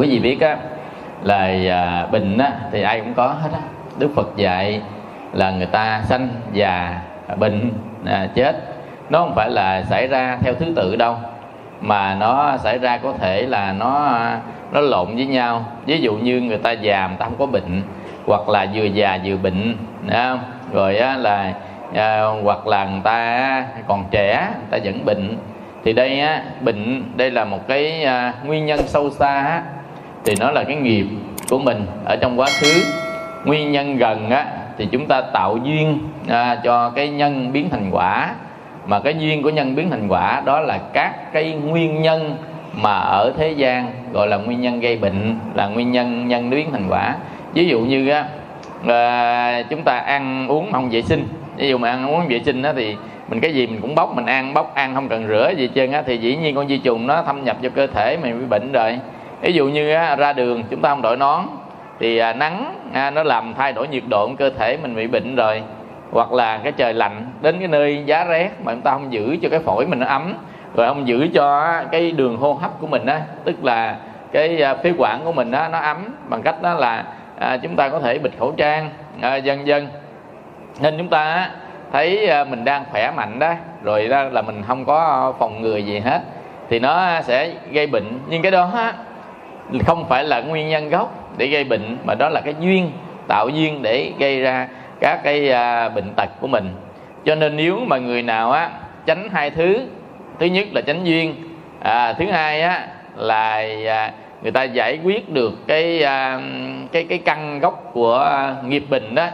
quý vị biết á là à, bệnh á, thì ai cũng có hết á. Đức phật dạy là người ta sanh già à, bệnh à, chết. Nó không phải là xảy ra theo thứ tự đâu mà nó xảy ra có thể là nó nó lộn với nhau. Ví dụ như người ta già người ta không có bệnh hoặc là vừa già vừa bệnh không? rồi á, là à, hoặc là người ta còn trẻ người ta vẫn bệnh. Thì đây á, bệnh đây là một cái à, nguyên nhân sâu xa á, thì nó là cái nghiệp của mình. Ở trong quá khứ nguyên nhân gần á thì chúng ta tạo duyên à, cho cái nhân biến thành quả. Mà cái duyên của nhân biến thành quả đó là các cái nguyên nhân mà ở thế gian gọi là nguyên nhân gây bệnh là nguyên nhân nhân biến thành quả. Ví dụ như á à, chúng ta ăn uống không vệ sinh. Ví dụ mà ăn uống vệ sinh đó thì mình cái gì mình cũng bóc mình ăn bóc ăn không cần rửa gì trơn á thì dĩ nhiên con vi trùng nó thâm nhập vào cơ thể mình bị bệnh rồi ví dụ như ra đường chúng ta không đội nón thì à, nắng à, nó làm thay đổi nhiệt độ của cơ thể mình bị bệnh rồi. Hoặc là cái trời lạnh đến cái nơi giá rét mà chúng ta không giữ cho cái phổi mình nó ấm rồi không giữ cho cái đường hô hấp của mình á tức là cái à, phế quản của mình á nó ấm bằng cách đó là à, chúng ta có thể bịt khẩu trang à, dân dân nên chúng ta thấy à, mình đang khỏe mạnh đó rồi đó là mình không có phòng ngừa gì hết thì nó sẽ gây bệnh. Nhưng cái đó không phải là nguyên nhân gốc để gây bệnh mà đó là cái duyên tạo duyên để gây ra các cái à, bệnh tật của mình. Cho nên nếu mà người nào á tránh hai thứ thứ nhất là tránh duyên à, thứ hai á là à, người ta giải quyết được cái à, cái cái căn gốc của nghiệp bệnh đó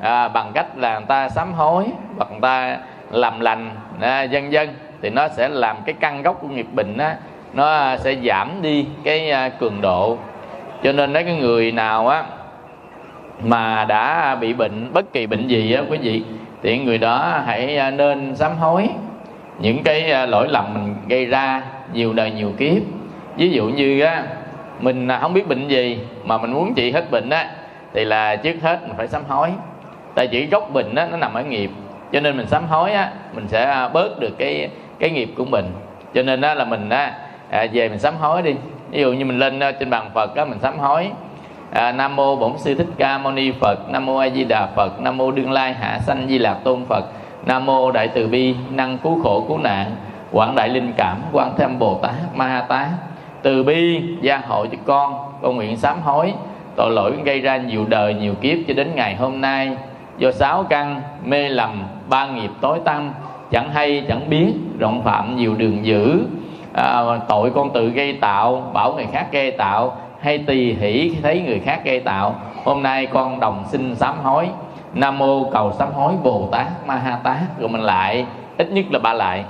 à, bằng cách là người ta sám hối hoặc người ta làm lành à, dân dân thì nó sẽ làm cái căn gốc của nghiệp bệnh đó nó sẽ giảm đi cái à, cường độ. Cho nên đấy cái người nào á mà đã bị bệnh, bất kỳ bệnh gì á, quý vị, thì người đó hãy à, nên sám hối những cái à, lỗi lầm mình gây ra nhiều đời nhiều kiếp. Ví dụ như á, mình không biết bệnh gì mà mình muốn trị hết bệnh á, thì là trước hết mình phải sám hối. Tại chỉ gốc bệnh á, nó nằm ở nghiệp. Cho nên mình sám hối á, mình sẽ bớt được cái cái nghiệp của mình. Cho nên á là mình á à, về mình sám hối đi. Ví dụ như mình lên ờ, trên bàn phật đó mình sám hối. À, nam mô bổn sư thích ca mâu ni phật nam mô a di đà phật nam mô đương lai hạ sanh di lạc tôn phật nam mô đại từ bi năng cứu khổ cứu nạn quảng đại linh cảm quan thêm bồ tát ma ha tát từ bi gia hộ cho con con nguyện sám hối. Tội lỗi gây ra nhiều đời nhiều kiếp cho đến ngày hôm nay. Do sáu căn mê lầm ba nghiệp tối tăm chẳng hay chẳng biết rộng phạm nhiều đường dữ à, tội con tự gây tạo bảo người khác gây tạo hay tỳ hỷ thấy người khác gây tạo. Hôm nay con đồng xin sám hối. Nam mô cầu sám hối bồ tát ma ha tát. Rồi mình lại ít nhất là ba lại.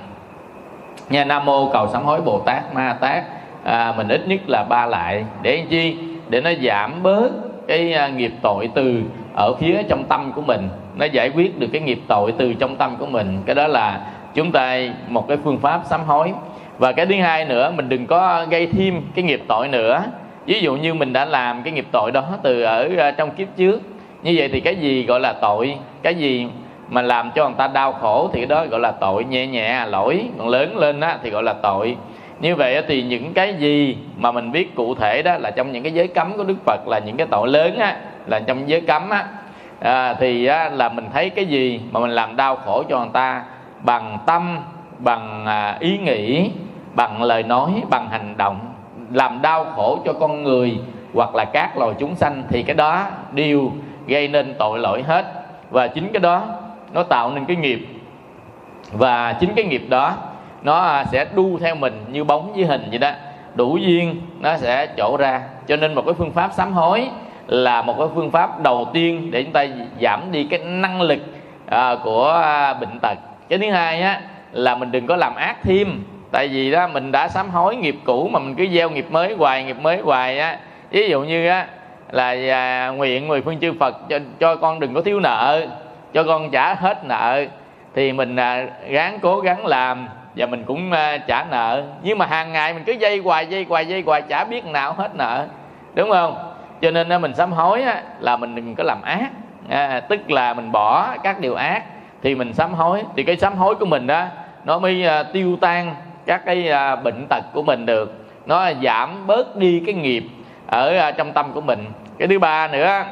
Nha nam mô cầu sám hối bồ tát ma ha tát. À, mình ít nhất là ba lại. Để chi? Để nó giảm bớt cái à, nghiệp tội từ ở phía trong tâm của mình. Nó giải quyết được cái nghiệp tội từ trong tâm của mình. Cái đó là chúng ta một cái phương pháp sám hối và cái thứ hai nữa mình đừng có gây thêm cái nghiệp tội nữa. Ví dụ như mình đã làm cái nghiệp tội đó từ ở ờ, trong kiếp trước. Như vậy thì cái gì gọi là tội? Cái gì mà làm cho người ta đau khổ thì cái đó gọi là tội nhẹ nhẹ à, lỗi. Còn lớn lên á thì gọi là tội. Như vậy thì những cái gì mà mình biết cụ thể đó là trong những cái giới cấm của đức phật là những cái tội lớn á là trong giới cấm á. À, thì á, là mình thấy cái gì mà mình làm đau khổ cho người ta bằng tâm bằng à, ý nghĩ bằng lời nói bằng hành động làm đau khổ cho con người hoặc là các loài chúng sanh thì cái đó đều gây nên tội lỗi hết. Và chính cái đó nó tạo nên cái nghiệp. Và chính cái nghiệp đó nó à, sẽ đu theo mình như bóng với hình vậy đó. Đủ duyên nó sẽ trổ ra. Cho nên một cái phương pháp sám hối là một cái phương pháp đầu tiên để chúng ta giảm đi cái năng lực à, của à, bệnh tật. Cái thứ hai á là mình đừng có làm ác thêm. Tại vì đó mình đã sám hối nghiệp cũ mà mình cứ gieo nghiệp mới hoài nghiệp mới hoài á. Ví dụ như á là à, nguyện mười phương chư phật cho, cho con đừng có thiếu nợ cho con trả hết nợ thì mình à, gắng cố gắng làm và mình cũng à, trả nợ. Nhưng mà hàng ngày mình cứ dây hoài dây hoài dây hoài chả biết nào hết nợ. Đúng không? Cho nên à, mình sám hối á, là mình đừng có làm ác. À, tức là mình bỏ các điều ác thì mình sám hối. Thì cái sám hối của mình đó nó mới à, tiêu tan các cái à, bệnh tật của mình được. Nó giảm bớt đi cái nghiệp ở à, trong tâm của mình. Cái thứ ba nữa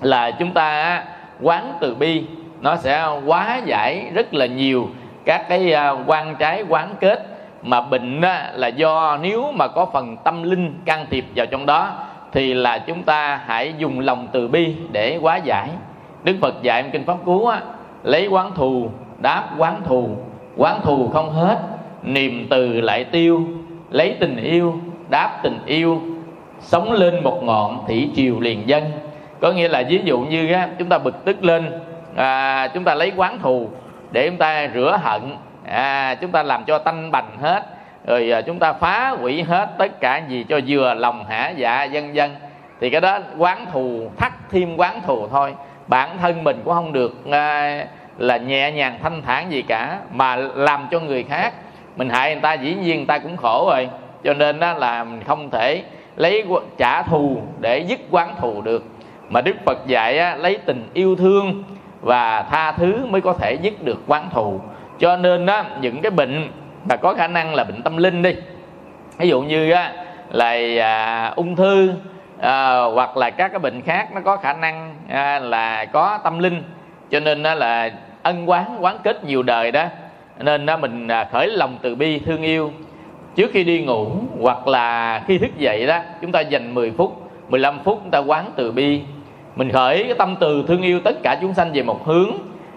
là chúng ta quán từ bi. Nó sẽ hóa giải rất là nhiều các cái quan trái quán kết mà bệnh là do nếu mà có phần tâm linh can thiệp vào trong đó thì là chúng ta hãy dùng lòng từ bi để hóa giải. Đức phật dạy trong kinh pháp cú á, lấy quán thù đáp quán thù quán thù không hết niềm từ lại tiêu lấy tình yêu đáp tình yêu sống lên một ngọn thủy triều liền dân có nghĩa là ví dụ như á, chúng ta bực tức lên à, chúng ta lấy quán thù để chúng ta rửa hận à, chúng ta làm cho tanh bành hết rồi à, chúng ta phá hủy hết tất cả gì cho vừa lòng hả dạ dân dân. thì cái đó quán thù thắt thêm quán thù thôi bản thân mình cũng không được à, là nhẹ nhàng thanh thản gì cả mà làm cho người khác mình hại người ta dĩ nhiên người ta cũng khổ rồi. Cho nên đó là mình không thể lấy trả thù để dứt quán thù được. Mà đức phật dạy á, lấy tình yêu thương và tha thứ mới có thể dứt được quán thù. Cho nên đó những cái bệnh mà có khả năng là bệnh tâm linh đi. Ví dụ như á, là à, ung thư à, hoặc là các cái bệnh khác nó có khả năng à, là có tâm linh. Cho nên đó là ân quán quán kết nhiều đời đó. Nên đó mình à, khởi lòng từ bi thương yêu. Trước khi đi ngủ hoặc là khi thức dậy đó chúng ta dành 10 phút 15 phút chúng ta quán từ bi. Mình khởi cái tâm từ thương yêu tất cả chúng sanh về một hướng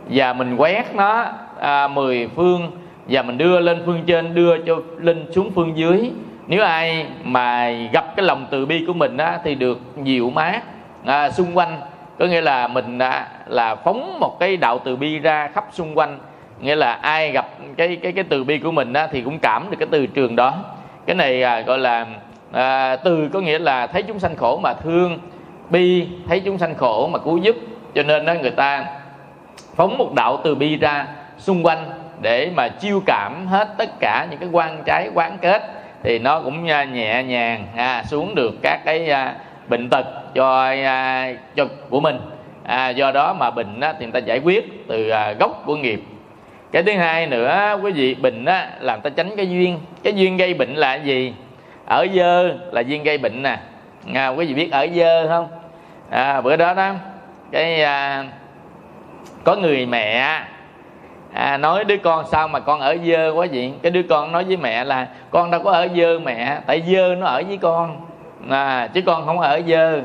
và mình quét nó à, 10 phương và mình đưa lên phương trên đưa cho lên xuống phương dưới. Nếu ai mà gặp cái lòng từ bi của mình á, thì được dịu mát à, xung quanh có nghĩa là mình đã là phóng một cái đạo từ bi ra khắp xung quanh. Nghĩa là ai gặp cái cái cái từ bi của mình á, thì cũng cảm được cái từ trường đó. Cái này à, gọi là à, từ có nghĩa là thấy chúng sanh khổ mà thương. Bi thấy chúng sanh khổ mà cứu giúp. Cho nên đó người ta phóng một đạo từ bi ra xung quanh để mà chiêu cảm hết tất cả những cái quan trái quán kết. Thì nó cũng à, nhẹ nhàng à, xuống được các cái à, bệnh tật cho à, cho của mình. À, do đó mà bệnh á, thì người ta giải quyết từ à, gốc của nghiệp. Cái thứ hai nữa quý vị bệnh á, làm ta tránh cái duyên. Cái duyên gây bệnh là gì? Ở dơ là duyên gây bệnh nè. À, quý vị biết ở dơ không? À, bữa đó đó cái à, có người mẹ à, nói đứa con sao mà con ở dơ quá vậy? Cái đứa con nói với mẹ là con đâu có ở dơ mẹ tại dơ nó ở với con à, chứ con không ở dơ.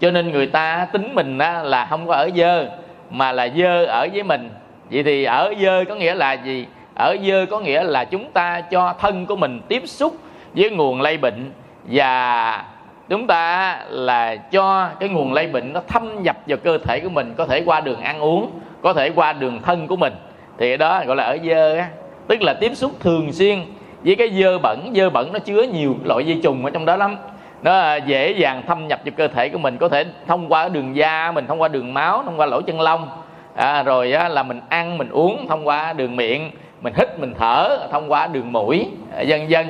Cho nên người ta tính mình á, là không có ở dơ mà là dơ ở với mình. Vậy thì ở dơ có nghĩa là gì? Ở dơ có nghĩa là chúng ta cho thân của mình tiếp xúc với nguồn lây bệnh. Và chúng ta là cho cái nguồn lây bệnh nó thâm nhập vào cơ thể của mình có thể qua đường ăn uống có thể qua đường thân của mình. Thì đó gọi là ở dơ á. Tức là tiếp xúc thường xuyên với cái dơ bẩn. Dơ bẩn nó chứa nhiều loại vi trùng ở trong đó lắm nó dễ dàng thâm nhập vào cơ thể của mình. Có thể thông qua đường da mình thông qua đường máu thông qua lỗ chân lông. À, rồi á, là mình ăn mình uống thông qua đường miệng. Mình hít mình thở thông qua đường mũi à, vân vân.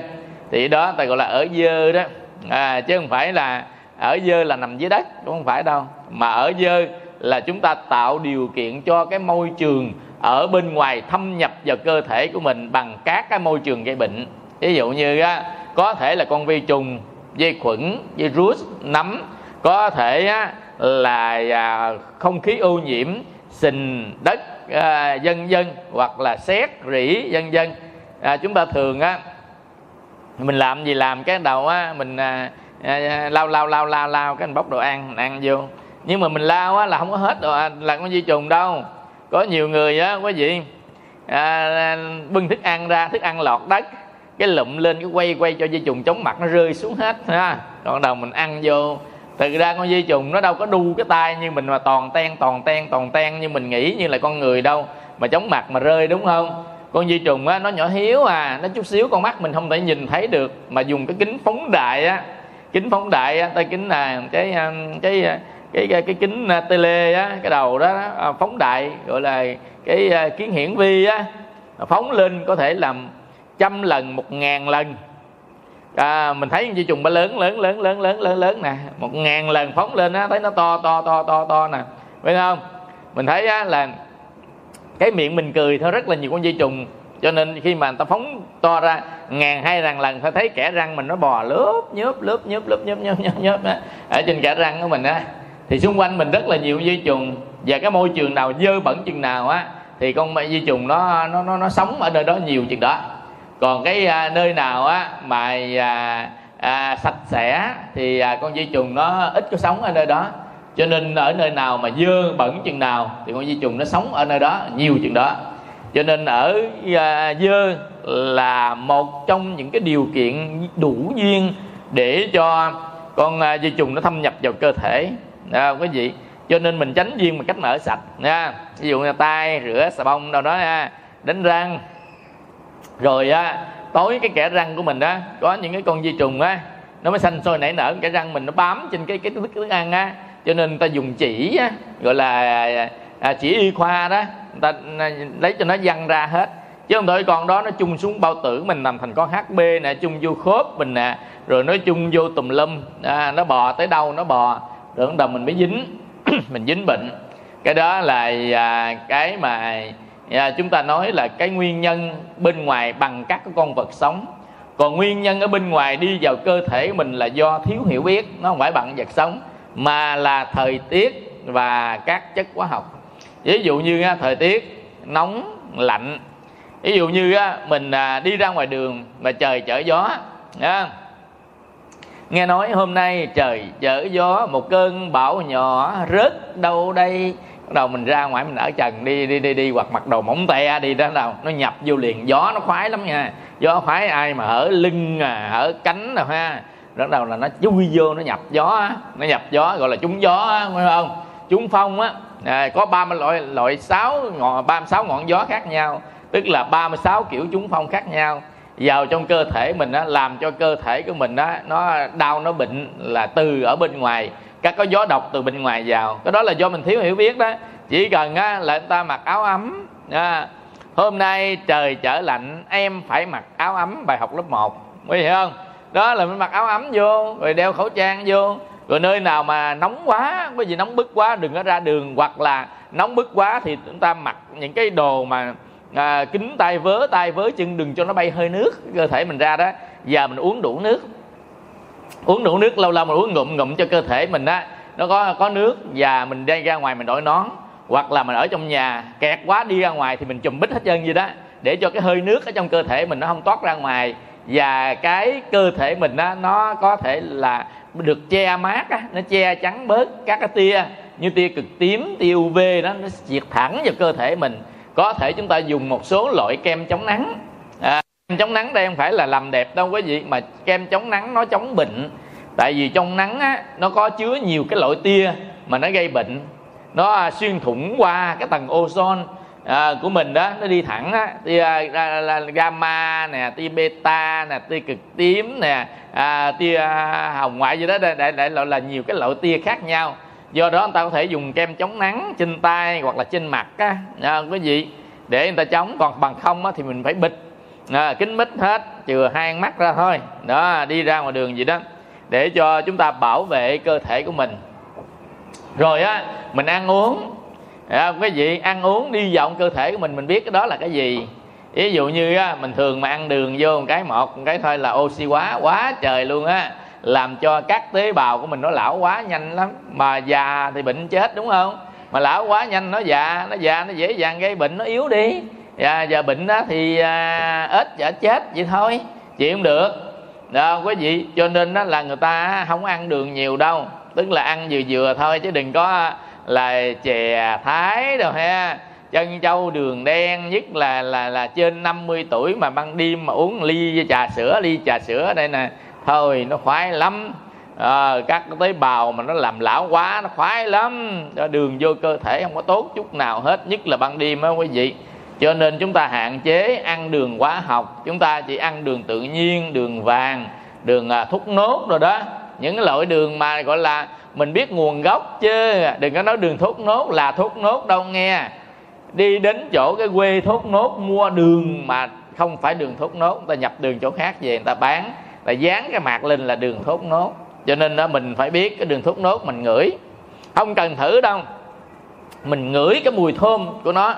Thì đó ta gọi là ở dơ đó. À, chứ không phải là ở dơ là nằm dưới đất cũng không phải đâu. Mà ở dơ là chúng ta tạo điều kiện cho cái môi trường ở bên ngoài thâm nhập vào cơ thể của mình bằng các cái môi trường gây bệnh. Ví dụ như á, có thể là con vi trùng vi khuẩn virus nấm có thể á, là à, không khí ô nhiễm sình đất à, dân dân hoặc là xét rỉ dân dân. À, chúng ta thường á mình làm gì làm cái đầu á mình à, à, lao lao lao lao lao cái mình bóc đồ ăn mình ăn vô. Nhưng mà mình lao á là không có hết đồ là con vi trùng đâu. Có nhiều người á quý vị à, bưng thức ăn ra thức ăn lọt đất cái lụm lên cái quay quay cho vi trùng chống mặt nó rơi xuống hết ha. Còn đầu mình ăn vô. Thực ra con vi trùng nó đâu có đu cái tay như mình mà toàn ten toàn ten toàn ten như mình nghĩ như là con người đâu mà chống mặt mà rơi đúng không? Con vi trùng á nó nhỏ hiếu à nó chút xíu con mắt mình không thể nhìn thấy được mà dùng cái kính phóng đại á kính phóng đại á tay kính là cái um, cái uh, cái cái, cái kính uh, tele á cái đầu đó, đó à, phóng đại gọi là cái uh, kiến hiển vi á phóng lên có thể làm trăm lần một ngàn lần. À, mình thấy vi trùng ba lớn lớn lớn lớn lớn lớn lớn nè. Một ngàn lần phóng lên á thấy nó to to to to to nè. Phải không? Mình thấy á là cái miệng mình cười thôi rất là nhiều con vi trùng. Cho nên khi mà người ta phóng to ra ngàn hai ngàn lần ta thấy kẻ răng mình nó bò lớp nhớp lớp nhớp lớp nhớp nhớp nhớp nhớp á. Ở trên kẻ răng của mình á thì xung quanh mình rất là nhiều vi trùng. Và cái môi trường nào dơ bẩn chừng nào á thì con vi trùng nó nó nó, nó sống ở nơi đó nhiều chừng đó còn cái à, nơi nào á mà à, à, sạch sẽ thì à, con vi trùng nó ít có sống ở nơi đó. Cho nên ở nơi nào mà dơ bẩn chừng nào thì con vi trùng nó sống ở nơi đó nhiều chừng đó. Cho nên ở à, dơ là một trong những cái điều kiện đủ duyên để cho con à, vi trùng nó thâm nhập vào cơ thể. À, quý vị cho nên mình tránh duyên bằng cách ở sạch nha. Ví dụ như tay rửa xà bông đâu đó nha. Đánh răng rồi á tối cái kẻ răng của mình đó có những cái con vi trùng á nó mới xanh sôi nảy nở. Cái răng mình nó bám trên cái cái thức thức ăn á. Cho nên người ta dùng chỉ á, gọi là à, chỉ y khoa đó người ta à, lấy cho nó văng ra hết. Chứ không thôi còn đó nó chung xuống bao tử mình làm thành con hb nè chung vô khớp mình nè rồi nó chung vô tùm lum. À, nó bò tới đâu nó bò rồi đầu mình mới dính mình dính bệnh. Cái đó là à, cái mà à, chúng ta nói là cái nguyên nhân bên ngoài bằng các cái con vật sống. Còn nguyên nhân ở bên ngoài đi vào cơ thể mình là do thiếu hiểu biết nó không phải bằng vật sống mà là thời tiết và các chất hóa học. Ví dụ như à, thời tiết nóng lạnh. Ví dụ như à, mình à, đi ra ngoài đường mà trời chở gió nghe nói hôm nay trời chở gió một cơn bão nhỏ rớt đâu đây bắt đầu mình ra ngoài mình ở trần đi đi đi đi hoặc mặc đồ mỏng te đi đó đâu nó nhập vô liền. Gió nó khoái lắm nha. Gió khoái ai mà ở lưng à ở cánh nào ha. Bắt đầu là nó chui vô nó nhập gió nó nhập gió gọi là trúng gió phải không? Trúng phong á. À, có ba mươi loại loại sáu ngọn ba mươi sáu ngọn gió khác nhau. Tức là 36 kiểu trúng phong khác nhau. Vào trong cơ thể mình á, làm cho cơ thể của mình á, nó đau nó bệnh là từ ở bên ngoài các có gió độc từ bên ngoài vào. Cái đó là do mình thiếu hiểu biết đó. Chỉ cần á, là người ta mặc áo ấm à, hôm nay trời trở lạnh em phải mặc áo ấm bài học lớp 1 quý hiểu không? Đó là mình mặc áo ấm vô rồi đeo khẩu trang vô. Rồi nơi nào mà nóng quá cái gì nóng bức quá đừng có ra đường. Hoặc là nóng bức quá thì chúng ta mặc những cái đồ mà à, kính tay vớ tay vớ chân đừng cho nó bay hơi nước cơ thể mình ra đó. Và mình uống đủ nước uống đủ nước lâu lâu mình uống ngụm ngụm cho cơ thể mình á nó có có nước và mình đi ra ngoài mình đổi nón hoặc là mình ở trong nhà kẹt quá đi ra ngoài thì mình chùm bít hết trơn gì đó để cho cái hơi nước ở trong cơ thể mình nó không toát ra ngoài. Và cái cơ thể mình á, nó có thể là được che mát á, nó che chắn bớt các cái tia như tia cực tím tia uv đó nó diệt thẳng vào cơ thể mình. Có thể chúng ta dùng một số loại kem chống nắng chống nắng đây không phải là làm đẹp đâu quý vị mà kem chống nắng nó chống bệnh. Tại vì trong nắng á, nó có chứa nhiều cái loại tia mà nó gây bệnh. Nó à, xuyên thủng qua cái tầng ozone à, của mình đó nó đi thẳng á tia ra, ra, gamma nè tia beta nè tia cực tím nè à, tia à, hồng ngoại gì đó đại đại, đại loại là nhiều cái loại tia khác nhau. Do đó người ta có thể dùng kem chống nắng trên tay hoặc là trên mặt á à, quý vị. Để người ta chống còn bằng không á, thì mình phải bịt à, kính mít hết chừa hai mắt ra thôi. Đó đi ra ngoài đường gì đó để cho chúng ta bảo vệ cơ thể của mình. Rồi á mình ăn uống. À, quý vị ăn uống đi vọng cơ thể của mình mình biết cái đó là cái gì. Ví dụ như á, mình thường mà ăn đường vô một cái một, một cái thôi là oxy quá quá trời luôn á. Làm cho các tế bào của mình nó lão quá nhanh lắm. Mà già thì bệnh chết đúng không? Mà lão quá nhanh nó già nó già nó dễ dàng gây bệnh nó yếu đi và giờ bệnh đó thì à, ít và chết vậy thôi chịu không được. Đó quý vị cho nên đó là người ta không ăn đường nhiều đâu tức là ăn vừa vừa thôi chứ đừng có là chè thái đâu ha. Chân châu đường đen nhất là là là trên 50 tuổi mà ban đêm mà uống ly trà sữa ly trà sữa đây nè thôi nó khoái lắm. À, các cái tế bào mà nó làm lão quá nó khoái lắm. Đường vô cơ thể không có tốt chút nào hết nhất là ban đêm á quý vị cho nên chúng ta hạn chế ăn đường hóa học. Chúng ta chỉ ăn đường tự nhiên, đường vàng, đường à, thúc nốt rồi đó. Những cái loại đường mà gọi là mình biết nguồn gốc chứ. Đừng có nói đường thốt nốt là thốt nốt đâu nghe. Đi đến chỗ cái quê thốt nốt, mua đường mà không phải đường thốt nốt. Người ta nhập đường chỗ khác về, người ta bán. Là dán cái mạc lên là đường thốt nốt. Cho nên đó, mình phải biết cái đường thốt nốt mình ngửi. Không cần thử đâu. Mình ngửi cái mùi thơm của nó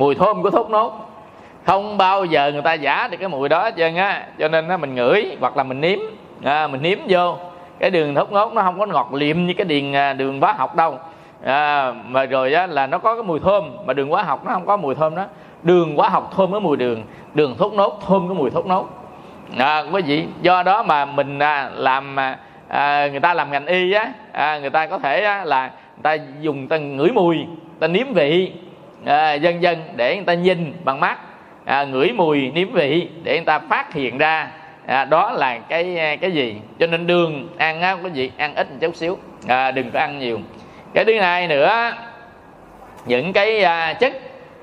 mùi thơm của thốt nốt. Không bao giờ người ta giả được cái mùi đó hết trơn á. Cho nên á mình ngửi hoặc là mình nếm. À, mình nếm vô. Cái đường thốt nốt nó không có ngọt liệm như cái điền à, đường hóa học đâu. À, mà rồi á, là nó có cái mùi thơm. Mà đường hóa học nó không có mùi thơm đó. Đường hóa học thơm cái mùi đường. Đường thốt nốt thơm cái mùi thốt nốt. À, quý vị do đó mà mình à, làm à, à, người ta làm ngành y á à, người ta có thể á, là người ta dùng ta ngửi mùi ta nếm vị à, dân dân để người ta nhìn bằng mắt. À, ngửi mùi nếm vị để người ta phát hiện ra. À, đó là cái à, cái gì? Cho nên đường ăn á quý vị ăn ít một chút xíu. À, đừng có ăn nhiều. Cái thứ hai nữa những cái à, chất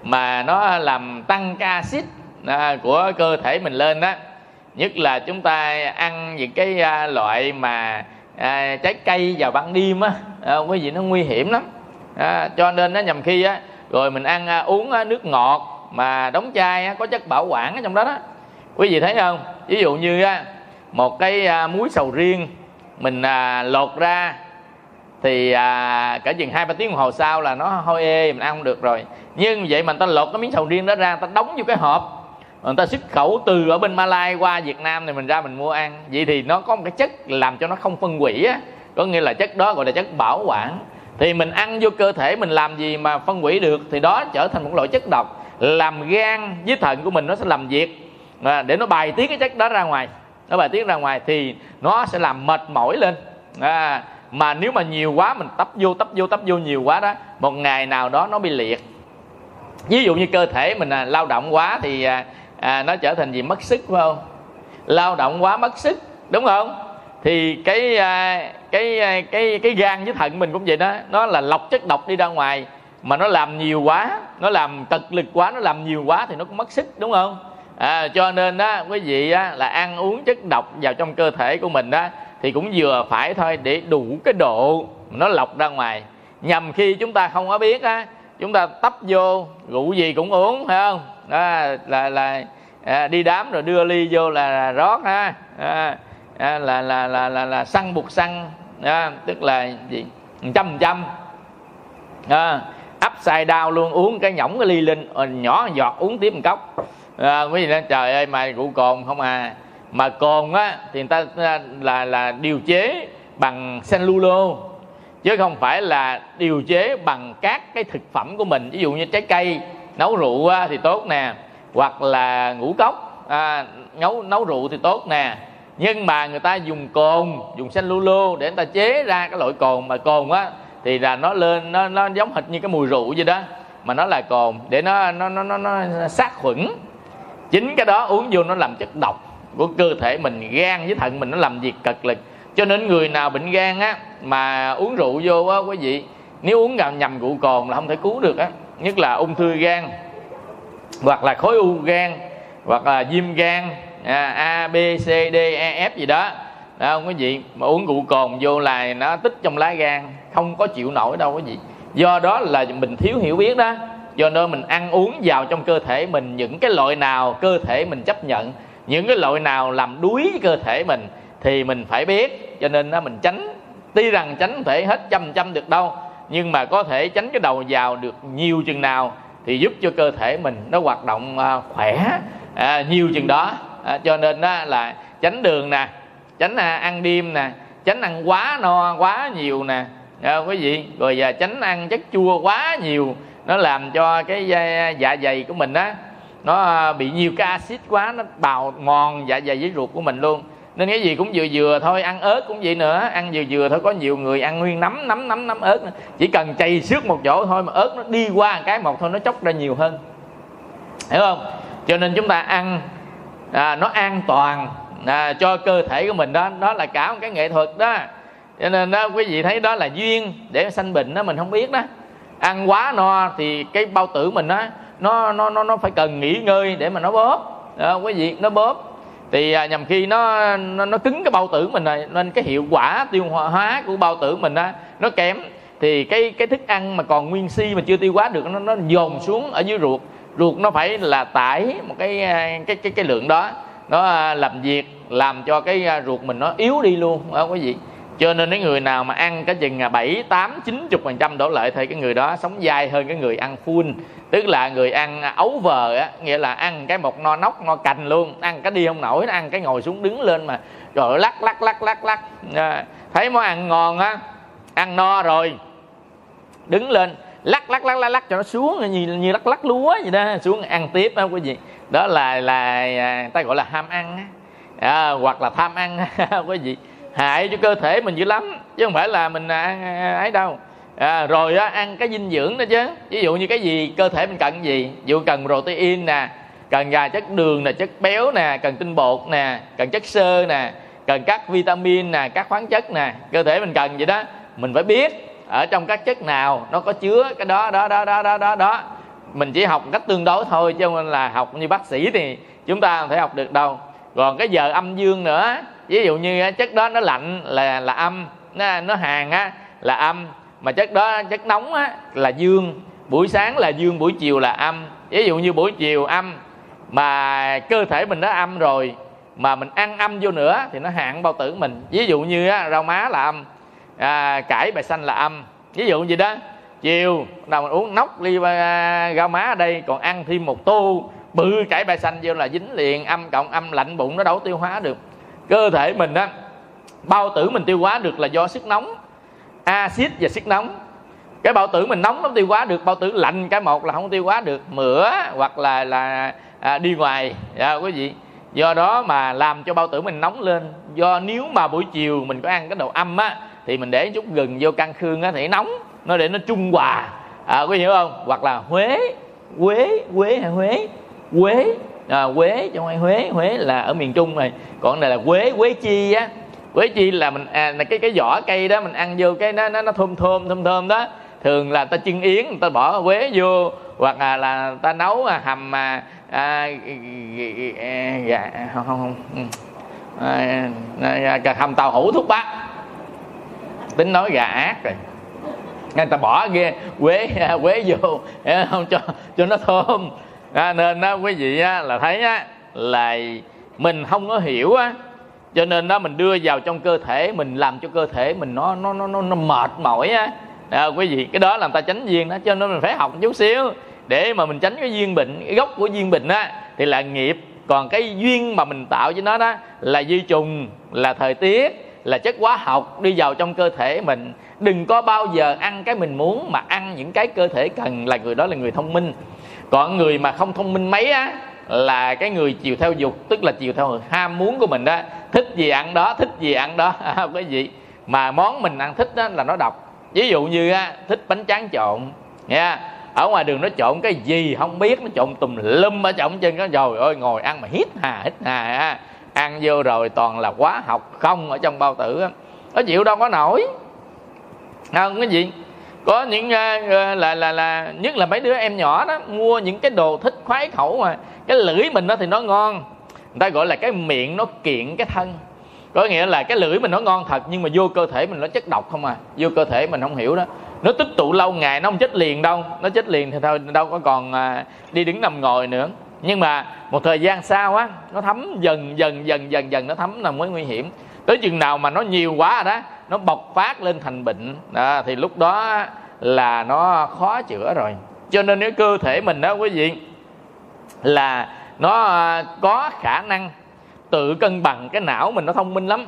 mà nó làm tăng axit à, của cơ thể mình lên đó nhất là chúng ta ăn những cái à, loại mà à, trái cây vào ban đêm á. À, quý vị nó nguy hiểm lắm. À, cho nên nó nhầm khi á rồi mình ăn à, uống à, nước ngọt mà đóng chai à, có chất bảo quản ở trong đó đó. Quý vị thấy không? Ví dụ như một cái muối sầu riêng mình lột ra thì à, cả chừng hai ba tiếng đồng hồ sau là nó hôi ê mình ăn không được rồi. Nhưng vậy mà người ta lột cái miếng sầu riêng đó ra người ta đóng vô cái hộp. Người ta xuất khẩu từ ở bên Malai qua Việt Nam thì mình ra mình mua ăn. Vậy thì nó có một cái chất làm cho nó không phân hủy á. Có nghĩa là chất đó gọi là chất bảo quản thì mình ăn vô cơ thể mình làm gì mà phân hủy được thì đó trở thành một loại chất độc. Làm gan với thận của mình nó sẽ làm việc. À, để nó bài tiết cái chất đó ra ngoài nó bài tiết ra ngoài thì nó sẽ làm mệt mỏi lên. À, mà nếu mà nhiều quá mình tấp vô tấp vô tấp vô nhiều quá đó một ngày nào đó nó bị liệt. Ví dụ như cơ thể mình à, lao động quá thì à, à, nó trở thành gì? Mất sức phải không? Lao động quá mất sức đúng không? Thì cái à, cái ờ, cái cái gan với thận mình cũng vậy đó. Nó là lọc chất độc đi ra ngoài mà nó làm nhiều quá nó làm tật lực quá nó làm nhiều quá thì nó cũng mất sức đúng không? À, cho nên đó quý vị á, là ăn uống chất độc vào trong cơ thể của mình đó thì cũng vừa phải thôi để đủ cái độ nó lọc ra ngoài. Nhằm khi chúng ta không có biết á chúng ta tấp vô rượu gì cũng uống phải không? Đó, là là à, đi đám rồi đưa ly vô là, là rót ha. À, à, là, là là là là xăng buộc xăng à, tức là gì? Trăm trăm. À, upside down luôn uống cái nhỏng cái ly linh ờ, nhỏ giọt uống tiếp một cốc. À, quý vị nói trời ơi mà rượu cồn không à. Mà cồn á thì người ta à, là là điều chế bằng cellulose. Chứ không phải là điều chế bằng các cái thực phẩm của mình. Ví dụ như trái cây nấu rượu thì tốt nè. Hoặc là ngũ cốc à, nấu nấu rượu thì tốt nè nhưng mà người ta dùng cồn dùng xanh cellulose để người ta chế ra cái loại cồn mà cồn á thì là nó lên nó nó giống hệt như cái mùi rượu vậy đó mà nó là cồn để nó nó nó nó, nó sát khuẩn. Chính cái đó uống vô nó làm chất độc của cơ thể mình gan với thận mình nó làm việc cực lực. Cho nên người nào bệnh gan á mà uống rượu vô á quý vị nếu uống nhầm, nhầm rượu cồn là không thể cứu được á. Nhất là ung thư gan hoặc là khối u gan hoặc là viêm gan à, a b c d e f gì đó. Đó không quý vị mà uống rượu cồn vô là nó tích trong lá gan không có chịu nổi đâu quý vị. Do đó là mình thiếu hiểu biết đó. Do nên mình ăn uống vào trong cơ thể mình những cái loại nào cơ thể mình chấp nhận những cái loại nào làm đuối cơ thể mình thì mình phải biết. Cho nên đó mình tránh tuy rằng tránh thể hết trăm trăm được đâu nhưng mà có thể tránh cái đầu vào được nhiều chừng nào thì giúp cho cơ thể mình nó hoạt động à, khỏe. À, nhiều chừng đó à, cho nên đó là tránh đường nè tránh à, ăn đêm nè tránh ăn quá no quá nhiều nè. À, quý vị? Rồi à, giờ tránh ăn chất chua quá nhiều nó làm cho cái à, dạ dày của mình á nó à, bị nhiều cái axit quá nó bào mòn dạ dày với ruột của mình luôn. Nên cái gì cũng vừa vừa thôi ăn ớt cũng vậy nữa ăn vừa vừa thôi có nhiều người ăn nguyên nấm nấm nấm nấm ớt nữa. chỉ cần chày xước một chỗ thôi mà ớt nó đi qua cái một thôi nó chốc ra nhiều hơn. Hiểu không? Cho nên chúng ta ăn à, nó an toàn à, cho cơ thể của mình đó. Đó là cả một cái nghệ thuật đó. Cho nên đó quý vị thấy đó là duyên để sanh bệnh đó mình không biết đó. Ăn quá no thì cái bao tử mình đó nó nó nó nó phải cần nghỉ ngơi để mà nó bóp. Đó, quý vị nó bóp. Thì à, nhầm khi nó, nó nó cứng cái bao tử mình này nên cái hiệu quả tiêu hóa của bao tử mình đó nó kém. Thì cái cái thức ăn mà còn nguyên si mà chưa tiêu hóa được nó nó dồn xuống ở dưới ruột ruột nó phải là tải một cái ờ, cái cái cái lượng đó. Nó ờ, làm việc làm cho cái ờ, ruột mình nó yếu đi luôn đó quý vị. Cho nên cái người nào mà ăn cái chừng à, bảy tám chín chục phần trăm đổ lại thì cái người đó sống dai hơn cái người ăn full. Tức là người ăn à, ấu vờ á nghĩa là ăn cái một no nóc no cành luôn. Ăn cái đi không nổi ăn cái ngồi xuống đứng lên mà rồi lắc lắc lắc lắc lắc. À, thấy món ăn ngon á ăn no rồi đứng lên lắc lắc lắc lắc lắc cho nó xuống như như lắc lắc lúa vậy đó xuống ăn tiếp đó quý vị. Đó là là à, ta gọi là ham ăn à, hoặc là tham ăn quý vị. Hại cho cơ thể mình dữ lắm chứ không phải là mình à, ăn à, ấy đâu. À, rồi á, ăn cái dinh dưỡng đó chứ. Ví dụ như cái gì cơ thể mình cần gì? Ví dụ cần protein nè cần gà chất đường nè chất béo nè cần tinh bột nè cần chất xơ nè cần các vitamin nè các khoáng chất nè cơ thể mình cần vậy đó. Mình phải biết ở trong các chất nào nó có chứa cái đó đó đó đó đó đó đó. Mình chỉ học một cách tương đối thôi chứ không là học như bác sĩ thì chúng ta không thể học được đâu. Còn cái giờ âm dương nữa ví dụ như chất đó nó lạnh là là âm nó nó hàng á là âm. Mà chất đó chất nóng á là dương. Buổi sáng là dương buổi chiều là âm. Ví dụ như buổi chiều âm mà cơ thể mình đã âm rồi mà mình ăn âm vô nữa thì nó hạn bao tử mình. Ví dụ như á, rau má là âm à, cải bài xanh là âm. Ví dụ gì đó chiều nào mình uống nóc ly à, rau má ở đây còn ăn thêm một tô. Bự cải bài xanh vô là dính liền âm cộng âm lạnh bụng nó đâu tiêu hóa được. Cơ thể mình á bao tử mình tiêu hóa được là do sức nóng axit và sức nóng. Cái bao tử mình nóng nó tiêu hóa được bao tử lạnh cái một là không tiêu hóa được. Mửa hoặc là là à, đi ngoài. Dạ, quý vị. Do đó mà làm cho bao tử mình nóng lên. Do nếu mà buổi chiều mình có ăn cái đồ âm á thì mình để chút gừng vô căn khương á thì nóng nó để nó trung hòa. À, có hiểu không? Hoặc là huế quế quế hay huế? Quế à, quế trong ai huế. Huế là ở miền trung này còn này là quế quế chi á. Quế chi là mình à, là cái cái vỏ cây đó mình ăn vô cái nó nó nó thơm thơm thơm thơm đó. Thường là ta chiên yến người ta bỏ quế vô. Hoặc là là ta nấu à, hầm mà à, gà không không không. Ừ. À, à, à, hầm tàu hủ thuốc bắc tính nói gà ác rồi. Người ta bỏ ghê quế quế vô không cho cho nó thơm. À, nên đó quý vị á, là thấy á, là mình không có hiểu á. Cho nên đó mình đưa vào trong cơ thể mình làm cho cơ thể mình nó nó nó nó, nó mệt mỏi á. À, quý vị cái đó làm ta tránh duyên đó cho nên mình phải học chút xíu. Để mà mình tránh cái duyên bệnh cái gốc của duyên bệnh á thì là nghiệp. Còn cái duyên mà mình tạo cho nó đó là di trùng là thời tiết là chất hóa học đi vào trong cơ thể mình. Đừng có bao giờ ăn cái mình muốn mà ăn những cái cơ thể cần là người đó là người thông minh. Còn người mà không thông minh mấy á là cái người chiều theo dục tức là chiều theo ham muốn của mình đó. Thích gì ăn đó thích gì ăn đó. À, có gì. Mà món mình ăn thích đó là nó độc. Ví dụ như á, thích bánh tráng trộn nha. Ở ngoài đường nó trộn cái gì không biết nó trộn tùm lum ở trong trên cái rồi ơi ngồi ăn mà hít hà hít hà ăn vô rồi toàn là quá học không ở trong bao tử á, nó chịu đâu có nổi. À, không cái gì. Có những à, à, là là là nhất là mấy đứa em nhỏ đó mua những cái đồ thích khoái khẩu mà cái lưỡi mình đó thì nó ngon. Người ta gọi là cái miệng nó kiện cái thân. Có nghĩa là cái lưỡi mình nó ngon thật nhưng mà vô cơ thể mình nó chất độc không à. Vô cơ thể mình không hiểu đó. Nó tích tụ lâu ngày nó không chết liền đâu. Nó chết liền thì thôi đâu có còn đi đứng nằm ngồi nữa nhưng mà một thời gian sau á nó thấm dần dần dần dần dần nó thấm là mới nguy hiểm. Tới chừng nào mà nó nhiều quá rồi đó nó bộc phát lên thành bệnh à, thì lúc đó là nó khó chữa rồi. Cho nên cái cơ thể mình đó quý vị là nó à, có khả năng tự cân bằng cái não mình nó thông minh lắm.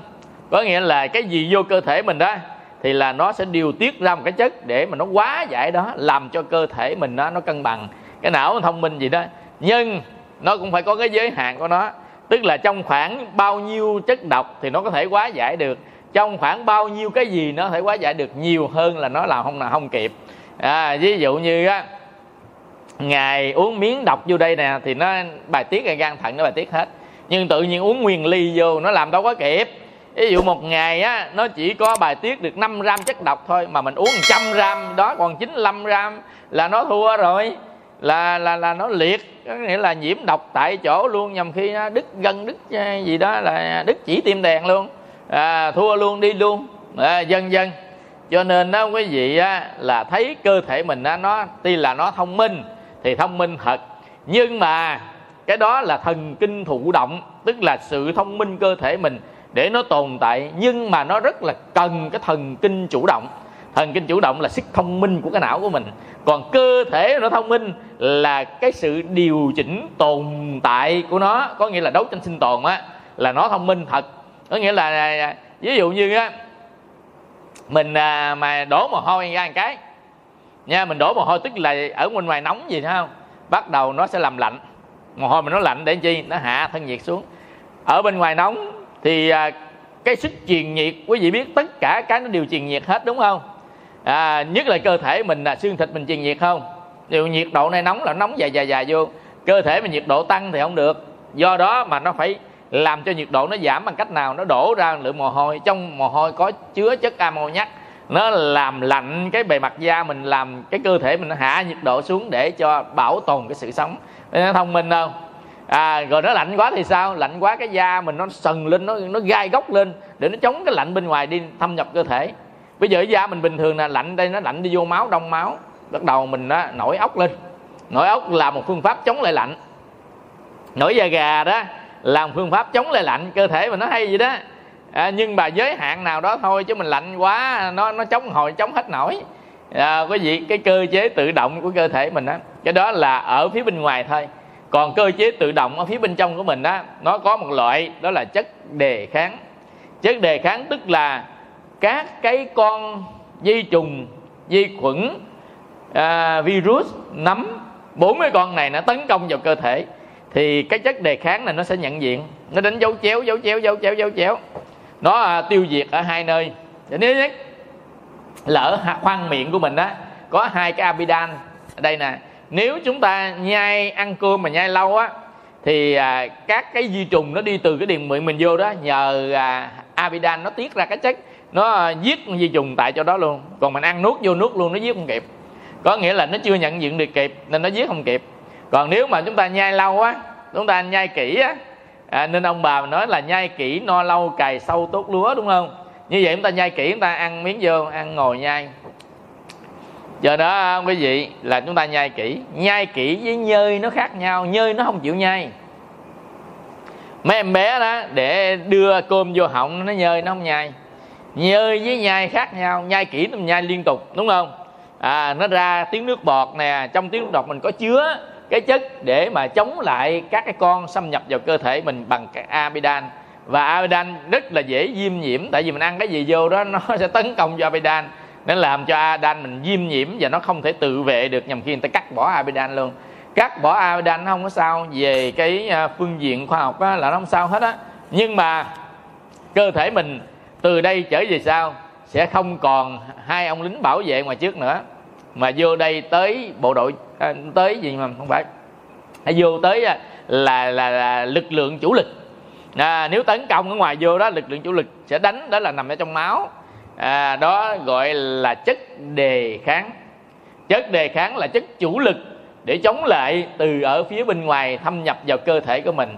Có nghĩa là cái gì vô cơ thể mình đó thì là nó sẽ điều tiết ra một cái chất để mà nó quá giải đó làm cho cơ thể mình nó nó cân bằng. Cái não nó thông minh gì đó nhưng nó cũng phải có cái giới hạn của nó. Tức là trong khoảng bao nhiêu chất độc thì nó có thể quá giải được. Trong khoảng bao nhiêu cái gì nó có thể quá giải được nhiều hơn là nó làm không là không kịp. À, ví dụ như á ngày uống miếng độc vô đây nè thì nó bài tiết ra gan thận nó bài tiết hết. Nhưng tự nhiên uống nguyên ly vô nó làm đâu có kịp. Ví dụ một ngày á nó chỉ có bài tiết được 5 gram chất độc thôi mà mình uống 100 gram đó còn 95 gram là nó thua rồi là là là nó liệt. Có nghĩa là nhiễm độc tại chỗ luôn nhằm khi nó đứt gân đứt ờ, gì đó là đứt chỉ tim đèn luôn. À, thua luôn đi luôn. À, dần dần. Cho nên đó quý vị á, là thấy cơ thể mình á, nó tuy là nó thông minh thì thông minh thật. Nhưng mà cái đó là thần kinh thụ động tức là sự thông minh cơ thể mình để nó tồn tại. Nhưng mà nó rất là cần cái thần kinh chủ động thần kinh chủ động là sức thông minh của cái não của mình. Còn cơ thể nó thông minh là cái sự điều chỉnh tồn tại của nó. Có nghĩa là đấu tranh sinh tồn á là nó thông minh thật. Có nghĩa là à, à, ví dụ như á mình à, mà đổ mồ hôi ra một cái nha mình đổ mồ hôi tức là ở bên ngoài nóng gì thấy không bắt đầu nó sẽ làm lạnh. Mồ hôi mà nó lạnh để chi? Nó hạ thân nhiệt xuống. Ở bên ngoài nóng thì à, cái sức truyền nhiệt quý vị biết tất cả cái nó đều truyền nhiệt hết đúng không? À, nhất là cơ thể mình là xương thịt mình truyền nhiệt không? Điều nhiệt độ này nóng là nóng dài dài dài vô. Cơ thể mình nhiệt độ tăng thì không được. Do đó mà nó phải làm cho nhiệt độ nó giảm bằng cách nào? Nó đổ ra lượng mồ hôi. Trong mồ hôi có chứa chất amoniac nó làm lạnh cái bề mặt da mình làm cái cơ thể mình hạ nhiệt độ xuống để cho bảo tồn cái sự sống. Nó thông minh không? À, rồi nó lạnh quá thì sao? Lạnh quá cái da mình nó sần lên nó nó gai góc lên để nó chống cái lạnh bên ngoài đi thâm nhập cơ thể bây giờ da mình bình thường là lạnh đây nó lạnh đi vô máu đông máu. Bắt đầu mình nó nổi ốc lên. Nổi ốc là một phương pháp chống lại lạnh. Nổi da gà đó làm phương pháp chống lại lạnh cơ thể mình nó hay gì đó. À, nhưng mà giới hạn nào đó thôi chứ mình lạnh quá nó nó chống hồi chống hết nổi. À, quý vị cái cơ chế tự động của cơ thể mình đó cái đó là ở phía bên ngoài thôi. Còn cơ chế tự động ở phía bên trong của mình đó nó có một loại đó là chất đề kháng. Chất đề kháng tức là các cái con vi trùng vi khuẩn à, virus nấm bốn cái con này nó tấn công vào cơ thể thì cái chất đề kháng này nó sẽ nhận diện. Nó đánh dấu chéo dấu chéo dấu chéo dấu chéo. Nó à, tiêu diệt ở hai nơi. Nếu nhất khoang miệng của mình đó có hai cái amidan ở đây nè. Nếu chúng ta nhai ăn cơm mà nhai lâu á thì à, các cái vi trùng nó đi từ cái đường miệng mình vô đó nhờ à, amidan nó tiết ra cái chất nó giết giết di trùng tại chỗ đó luôn. Còn mình ăn nuốt vô nuốt luôn nó giết không kịp. Có nghĩa là nó chưa nhận diện được kịp nên nó giết không kịp. Còn nếu mà chúng ta nhai lâu á chúng ta nhai kỹ á à, nên ông bà nói là nhai kỹ no lâu cày sâu tốt lúa đúng không? Như vậy chúng ta nhai kỹ chúng ta ăn miếng vô ăn ngồi nhai. Giờ đó quý vị là chúng ta nhai kỹ. Nhai kỹ với nhơi nó khác nhau nhơi nó không chịu nhai. Mấy em bé đó để đưa cơm vô họng nó nhơi nó không nhai nhơi với nhai khác nhau nhai kỹ nó nhai liên tục đúng không? À nó ra tiếng nước bọt nè trong tiếng nước bọt mình có chứa cái chất để mà chống lại các cái con xâm nhập vào cơ thể mình bằng cái amidan và amidan rất là dễ viêm nhiễm tại vì mình ăn cái gì vô đó nó sẽ tấn công vào amidan nên làm cho amidan mình viêm nhiễm và nó không thể tự vệ được nhằm khi người ta cắt bỏ amidan luôn. Cắt bỏ amidan nó không có sao về cái à, phương diện khoa học á, là nó không sao hết á. Nhưng mà cơ thể mình từ đây trở về sau sẽ không còn hai ông lính bảo vệ ngoài trước nữa mà vô đây tới bộ đội à, tới gì mà không phải. Hay vô tới là là, là, là lực lượng chủ lực. À, nếu tấn công ở ngoài vô đó lực lượng chủ lực sẽ đánh đó là nằm ở trong máu. À, đó gọi là chất đề kháng. Chất đề kháng là chất chủ lực để chống lại từ ở phía bên ngoài thâm nhập vào cơ thể của mình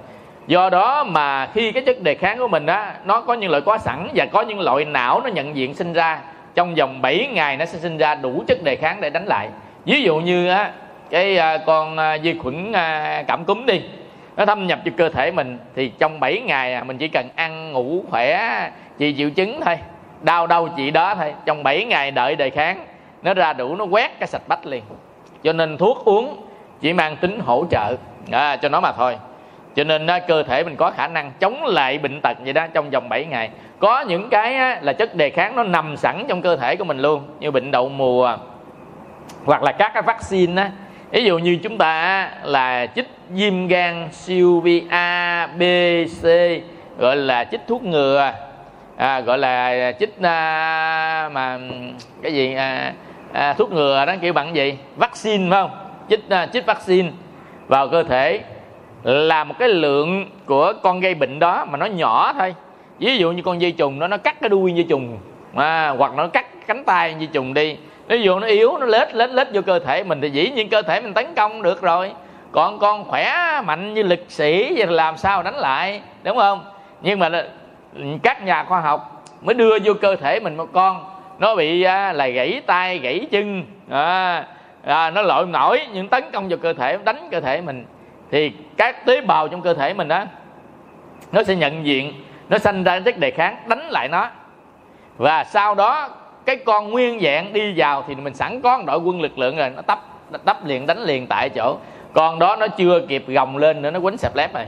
do đó mà khi cái chất đề kháng của mình á nó có những loại có sẵn và có những loại não nó nhận diện sinh ra trong vòng 7 ngày nó sẽ sinh ra đủ chất đề kháng để đánh lại. Ví dụ như á cái à, con à, vi khuẩn à, cảm cúm đi nó thâm nhập vào cơ thể mình thì trong 7 ngày à, mình chỉ cần ăn ngủ khỏe trị triệu chứng thôi đau đâu chị đó thôi. Trong 7 ngày đợi đề kháng nó ra đủ nó quét cái sạch bách liền. Cho nên thuốc uống chỉ mang tính hỗ trợ à, cho nó mà thôi cho nên á, cơ thể mình có khả năng chống lại bệnh tật vậy đó trong vòng 7 ngày. Có những cái á, là chất đề kháng nó nằm sẵn trong cơ thể của mình luôn như bệnh đậu mùa hoặc là các cái vaccine á. Ví dụ như chúng ta á, là chích viêm gan siêu vi A B C gọi là chích thuốc ngừa. À, gọi là chích à, mà cái gì à, à, thuốc ngừa đó kiểu bằng gì? Vaccine phải không? Chích à, chích vaccine vào cơ thể là một cái lượng của con gây bệnh đó mà nó nhỏ thôi. Ví dụ như con dây trùng nó nó cắt cái đuôi dây trùng à, hoặc nó cắt cánh tay dây trùng đi. Ví dụ nó yếu nó lết lết lết vô cơ thể mình thì dĩ nhiên cơ thể mình tấn công được rồi. Còn con khỏe mạnh như lực sĩ thì làm sao đánh lại đúng không? Nhưng mà các nhà khoa học mới đưa vô cơ thể mình một con nó bị à, là gãy tay gãy chân à, à, nó lội nổi những tấn công vào cơ thể đánh cơ thể mình thì các tế bào trong cơ thể mình đó nó sẽ nhận diện, nó sanh ra chất đề kháng, đánh lại nó. Và sau đó, cái con nguyên dạng đi vào thì mình sẵn có đội quân lực lượng rồi, nó tấp tấp liền, đánh liền tại chỗ. Con đó, nó chưa kịp gồng lên nữa, nó quấn sẹp lép rồi.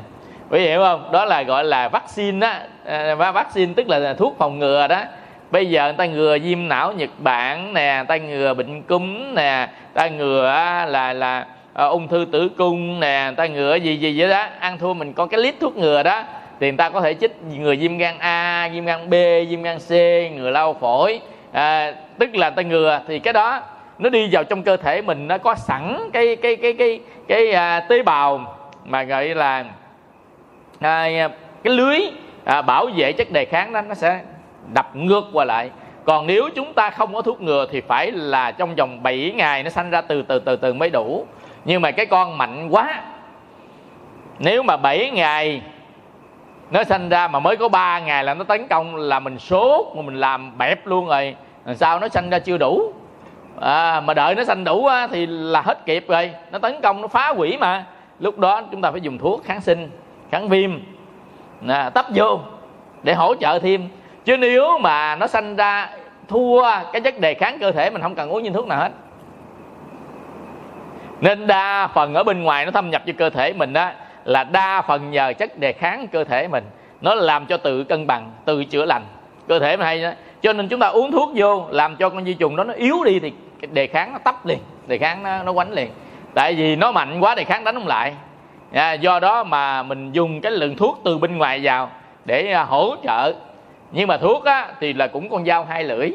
Quý vị hiểu không? Đó là gọi là vaccine á và vaccine tức là thuốc phòng ngừa đó. Bây giờ người ta ngừa viêm não nhật bản nè, người ta ngừa bệnh cúm nè, người ta ngừa là là à, ung thư tử cung nè người ta ngừa gì gì vậy đó. Ăn thua mình có cái lít thuốc ngừa đó. Thì người ta có thể chích người viêm gan a viêm gan b viêm gan c ngừa lao phổi. À, tức là ta ngừa thì cái đó nó đi vào trong cơ thể mình nó có sẵn cái cái cái cái cái à, tế bào mà gọi là à, cái lưới à, bảo vệ chất đề kháng đó nó sẽ đập ngược qua lại. Còn nếu chúng ta không có thuốc ngừa thì phải là trong vòng 7 ngày nó sanh ra từ từ từ từ mới đủ nhưng mà cái con mạnh quá. Nếu mà 7 ngày nó sanh ra mà mới có 3 ngày là nó tấn công là mình sốt mà mình làm bẹp luôn rồi. Làm sao nó sanh ra chưa đủ? À, mà đợi nó sanh đủ á, thì là hết kịp rồi. Nó tấn công nó phá hủy mà. Lúc đó chúng ta phải dùng thuốc kháng sinh kháng viêm à, tấp vô để hỗ trợ thêm. Chứ nếu mà nó sanh ra thua cái chất đề kháng cơ thể mình không cần uống những thuốc nào hết nên đa phần ở bên ngoài nó thâm nhập cho cơ thể mình đó là đa phần nhờ chất đề kháng cơ thể mình. Nó làm cho tự cân bằng tự chữa lành. Cơ thể mình hay đó cho nên chúng ta uống thuốc vô làm cho con vi trùng đó nó yếu đi thì cái đề kháng nó tấp liền đề kháng nó, nó quánh liền. Tại vì nó mạnh quá đề kháng đánh không lại. À, do đó mà mình dùng cái lượng thuốc từ bên ngoài vào để à, hỗ trợ. Nhưng mà thuốc á, thì là cũng con dao hai lưỡi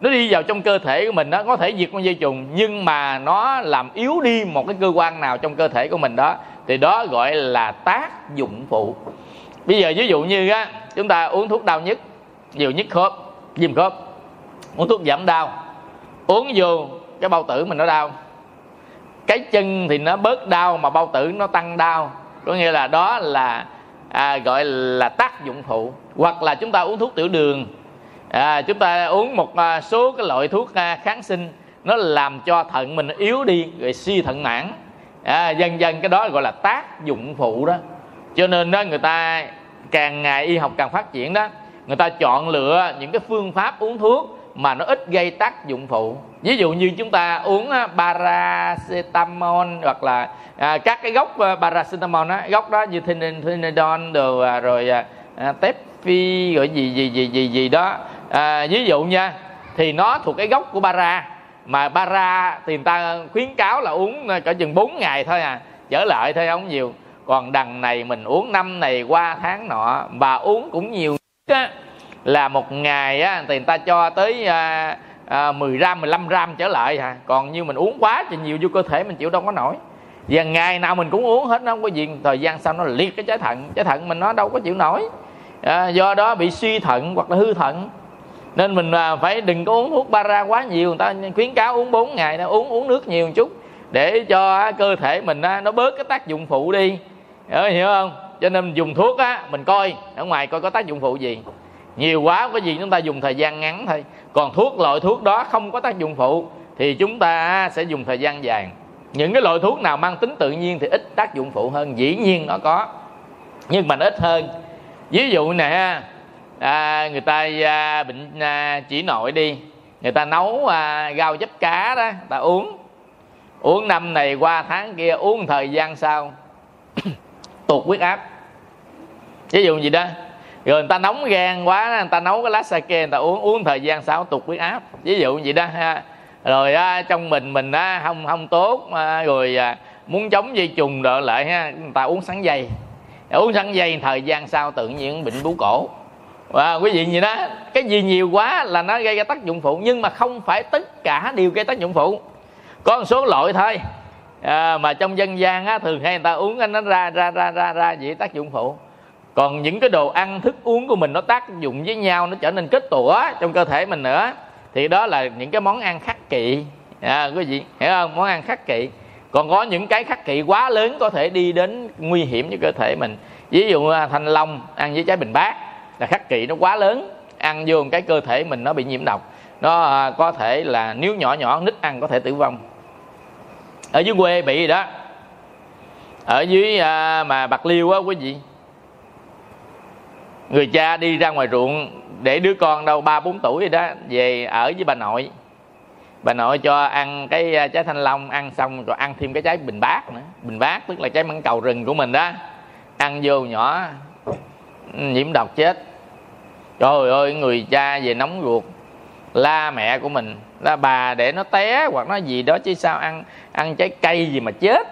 nó đi vào trong cơ thể của mình nó có thể diệt con dây trùng nhưng mà nó làm yếu đi một cái cơ quan nào trong cơ thể của mình đó thì đó gọi là tác dụng phụ. Bây giờ ví dụ như á chúng ta uống thuốc đau nhức nhiều nhức khớp viêm khớp uống thuốc giảm đau uống vô cái bao tử mình nó đau. Cái chân thì nó bớt đau mà bao tử nó tăng đau có nghĩa là đó là à, gọi là tác dụng phụ. Hoặc là chúng ta uống thuốc tiểu đường à, chúng ta uống một à, số cái loại thuốc à, kháng sinh. Nó làm cho thận mình yếu đi rồi suy thận mãn. À, dần dần cái đó gọi là tác dụng phụ đó. Cho nên đó người ta càng ngày y học càng phát triển đó người ta chọn lựa những cái phương pháp uống thuốc mà nó ít gây tác dụng phụ. Ví dụ như chúng ta uống à, paracetamol hoặc là à, các cái gốc paracetamol đó gốc đó như thinidon đồ rồi à, tepi rồi gì gì gì gì gì đó à, ví dụ nha thì nó thuộc cái gốc của bara mà bara thì người ta khuyến cáo là uống à, cỡ chừng 4 ngày thôi à trở lại thôi không nhiều. Còn đằng này mình uống năm này qua tháng nọ và uống cũng nhiều á là một ngày á thì người ta cho tới à, à, 10 gram 15 gram trở lại à. Còn như mình uống quá thì nhiều vô cơ thể mình chịu đâu có nổi. Và ngày nào mình cũng uống hết nó không có gì thời gian sau nó liệt cái trái thận trái thận mình nó đâu có chịu nổi. À, do đó bị suy thận hoặc là hư thận nên mình à, phải đừng có uống thuốc bara quá nhiều. Người ta khuyến cáo uống 4 ngày nó uống uống nước nhiều một chút để cho à, cơ thể mình à, nó bớt cái tác dụng phụ đi. Ờ, hiểu không? Cho nên mình dùng thuốc á, mình coi ở ngoài coi có tác dụng phụ gì. Nhiều quá có gì chúng ta dùng thời gian ngắn thôi. Còn thuốc, loại thuốc đó không có tác dụng phụ thì chúng ta sẽ dùng thời gian dài. Những cái loại thuốc nào mang tính tự nhiên thì ít tác dụng phụ hơn, dĩ nhiên nó có, nhưng mà nó ít hơn. Ví dụ nè à, người ta à, bệnh à, chỉ nội đi. Người ta nấu à, rau chấm cá đó ta uống. Uống năm này qua tháng kia uống thời gian sau tụt huyết áp. Ví dụ gì đó. Rồi người ta nóng gan quá người ta nấu cái lá sake người ta uống uống thời gian sau tụt huyết áp. Ví dụ vậy đó ha. Rồi á, trong mình mình á, không không tốt à, rồi à, muốn chống dây trùng đợi lại ha người ta uống sắn dây. Uống sắn dây thời gian sau tự nhiên bệnh bú cổ và quý vị gì đó cái gì nhiều quá là nó gây ra tác dụng phụ nhưng mà không phải tất cả đều gây tác dụng phụ. Có một số loại thôi. À, mà trong dân gian á, thường hay người ta uống nó ra ra ra ra ra vậy tác dụng phụ. Còn những cái đồ ăn thức uống của mình nó tác dụng với nhau nó trở nên kết tủa trong cơ thể mình nữa. Thì đó là những cái món ăn khắc kỵ. À, quý vị hiểu không? Món ăn khắc kỵ. Còn có những cái khắc kỵ quá lớn có thể đi đến nguy hiểm cho cơ thể mình. Ví dụ à, thanh long ăn với trái bình bát là khắc kỵ nó quá lớn ăn vô cái cơ thể mình nó bị nhiễm độc. Nó à, có thể là nếu nhỏ nhỏ nít ăn có thể tử vong. Ở dưới quê bị đó? Ở dưới à, mà bạc liêu á quý vị. Người cha đi ra ngoài ruộng để đứa con đâu ba bốn tuổi đó về ở với bà nội. Bà nội cho ăn cái à, trái thanh long ăn xong rồi ăn thêm cái trái bình bát nữa. Bình bát tức là trái măng cầu rừng của mình đó. Ăn vô nhỏ nhiễm độc chết trời ơi, người cha về nóng ruột. La mẹ của mình, la bà để nó té hoặc nó gì đó chứ sao ăn ăn trái cây gì mà chết.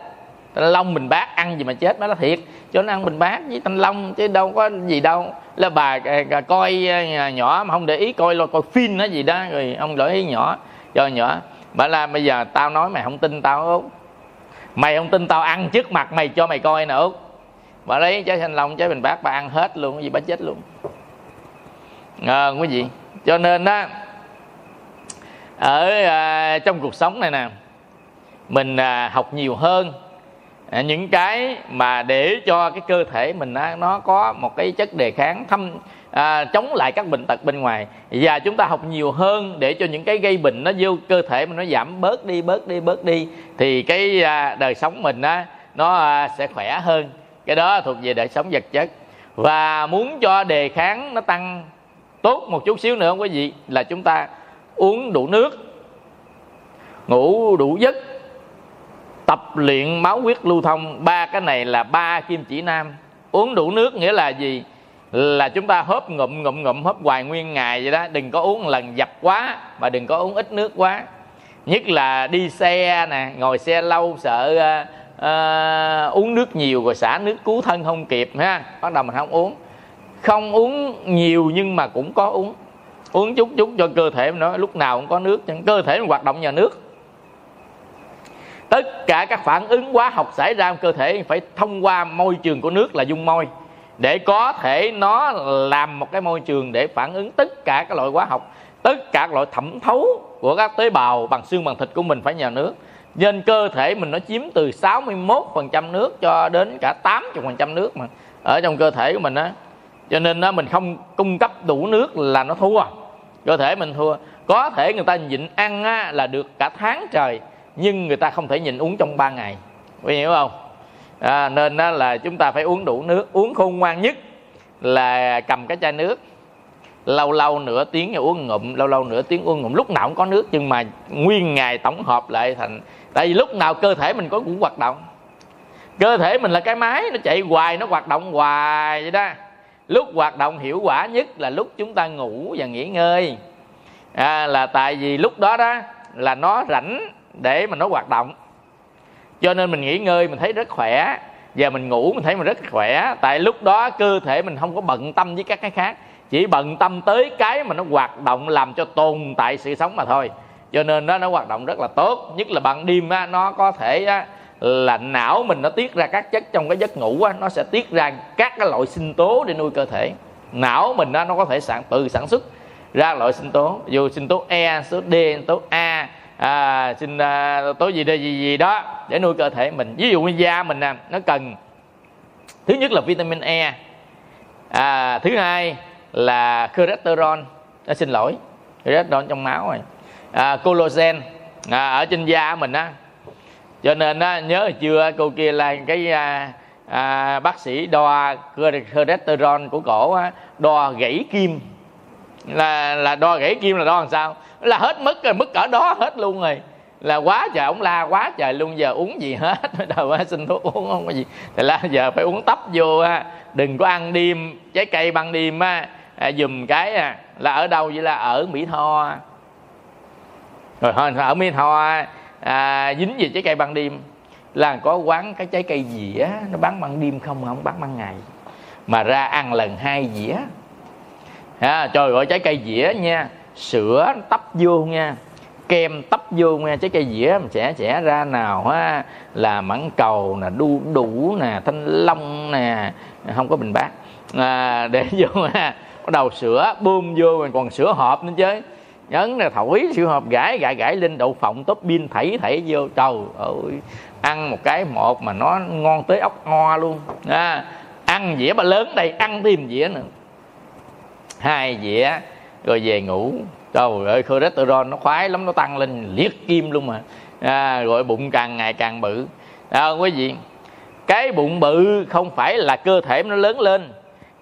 Thanh long bình bát ăn gì mà chết đó là thiệt. Cho nó ăn bình bát với thanh long chứ đâu có gì đâu. Là bà à, à, coi à, nhỏ mà không để ý coi lo coi phim nó gì đó, rồi ông để ý nhỏ. Cho nhỏ, bà la, bây giờ tao nói mày không tin tao út. Mày không tin tao ăn trước mặt mày cho mày coi nè út. Bà lấy trái thanh long, trái bình bát bà ăn hết luôn, cái gì bà chết luôn à, quý vị cho nên đó ở à, trong cuộc sống này nè mình à, học nhiều hơn. À, những cái mà để cho cái cơ thể mình á, nó có một cái chất đề kháng thâm à, chống lại các bệnh tật bên ngoài. Và chúng ta học nhiều hơn để cho những cái gây bệnh nó vô cơ thể mình nó giảm bớt đi bớt đi bớt đi thì cái à, đời sống mình á nó à, sẽ khỏe hơn. Cái đó thuộc về đời sống vật chất. Và muốn cho đề kháng nó tăng tốt một chút xíu nữa quý vị là chúng ta uống đủ nước ngủ đủ giấc tập luyện máu huyết lưu thông. Ba cái này là ba kim chỉ nam. Uống đủ nước nghĩa là gì? Là chúng ta hớp ngụm ngụm ngụm hớp hoài nguyên ngày vậy đó. Đừng có uống lần dập quá mà đừng có uống ít nước quá. Nhất là đi xe nè ngồi xe lâu sợ uh, uh, uống nước nhiều rồi xả nước cứu thân không kịp ha. Bắt đầu mình không uống không uống nhiều nhưng mà cũng có uống. Uống chút chút cho cơ thể nó, lúc nào cũng có nước cơ thể mình hoạt động nhờ nước. Tất cả các phản ứng hóa học xảy ra trong cơ thể phải thông qua môi trường của nước là dung môi. Để có thể nó làm một cái môi trường để phản ứng tất cả các loại hóa học, tất cả các loại thẩm thấu của các tế bào bằng xương bằng thịt của mình phải nhờ nước. Nên cơ thể mình nó chiếm từ 61% nước cho đến cả 80% nước mà. Ở trong cơ thể của mình á cho nên đó, mình không cung cấp đủ nước là nó thua. Cơ thể mình thua. Có thể người ta nhịn ăn á, là được cả tháng trời nhưng người ta không thể nhịn uống trong 3 ngày. Quý hiểu không? À, nên đó là chúng ta phải uống đủ nước. Uống khôn ngoan nhất là cầm cái chai nước. Lâu lâu nửa tiếng uống ngụm lâu lâu nửa tiếng uống ngụm. Lúc nào cũng có nước nhưng mà nguyên ngày tổng hợp lại thành tại vì lúc nào cơ thể mình có cũng hoạt động. Cơ thể mình là cái máy nó chạy hoài nó hoạt động hoài vậy đó lúc hoạt động hiệu quả nhất là lúc chúng ta ngủ và nghỉ ngơi. À, là tại vì lúc đó đó là nó rảnh để mà nó hoạt động. Cho nên mình nghỉ ngơi mình thấy rất khỏe và mình ngủ mình thấy mình rất khỏe. Tại lúc đó cơ thể mình không có bận tâm với các cái khác chỉ bận tâm tới cái mà nó hoạt động làm cho tồn tại sự sống mà thôi. Cho nên đó nó hoạt động rất là tốt nhất là ban đêm á, nó có thể á, là não mình nó tiết ra các chất trong cái giấc ngủ á, nó sẽ tiết ra các cái loại sinh tố để nuôi cơ thể. Não mình á, nó có thể sản tự sản xuất ra loại sinh tố dù sinh tố E, sinh tố D, sinh tố A à, sinh à, tố gì đây gì gì đó để nuôi cơ thể mình. Ví dụ như da mình nè nó cần thứ nhất là vitamin E à, thứ hai là cholesterol. À, xin lỗi cholesterol trong máu rồi. À, collagen à, ở trên da mình á cho nên á, nhớ chưa cô kia là cái à, à, bác sĩ đo cholesterol của cổ á, đo gãy kim. Là là đo gãy kim là đo làm sao? Là hết mức rồi mức cỡ đó hết luôn rồi. Là quá trời ông la quá trời luôn giờ uống gì hết. Đầu xin thuốc uống không có gì. Thì là giờ phải uống tấp vô ha đừng có ăn đêm trái cây ban đêm á à, dùm cái à, là ở đâu vậy? Là ở mỹ tho. Rồi thôi ở mỹ tho à, dính về trái cây ban đêm. Là có quán cái trái cây dĩa nó bán ban đêm không không bán ban ngày. Mà ra ăn lần hai dĩa. À, trời ơi trái cây dĩa nha. Sữa tấp vô nha. Kem tấp vô nha trái cây dĩa. Mà sẽ sẽ ra nào ha là mãng cầu nè đu đủ nè thanh long nè không có bình bát. À, để vô ha bắt đầu sữa bơm vô mình còn sữa hộp nữa chứ nhấn là thổi siêu hộp gãi gãi gãi lên đậu phộng tốt pin thảy thảy vô. Trời ơi ăn một cái một mà nó ngon tới ốc ngo luôn. À, ăn dĩa mà lớn đây ăn thêm dĩa nữa. Hai dĩa rồi về ngủ. Trời ơi cholesterol nó khoái lắm nó tăng lên liệt kim luôn mà. À, rồi bụng càng ngày càng bự. À, quý vị cái bụng bự không phải là cơ thể nó lớn lên.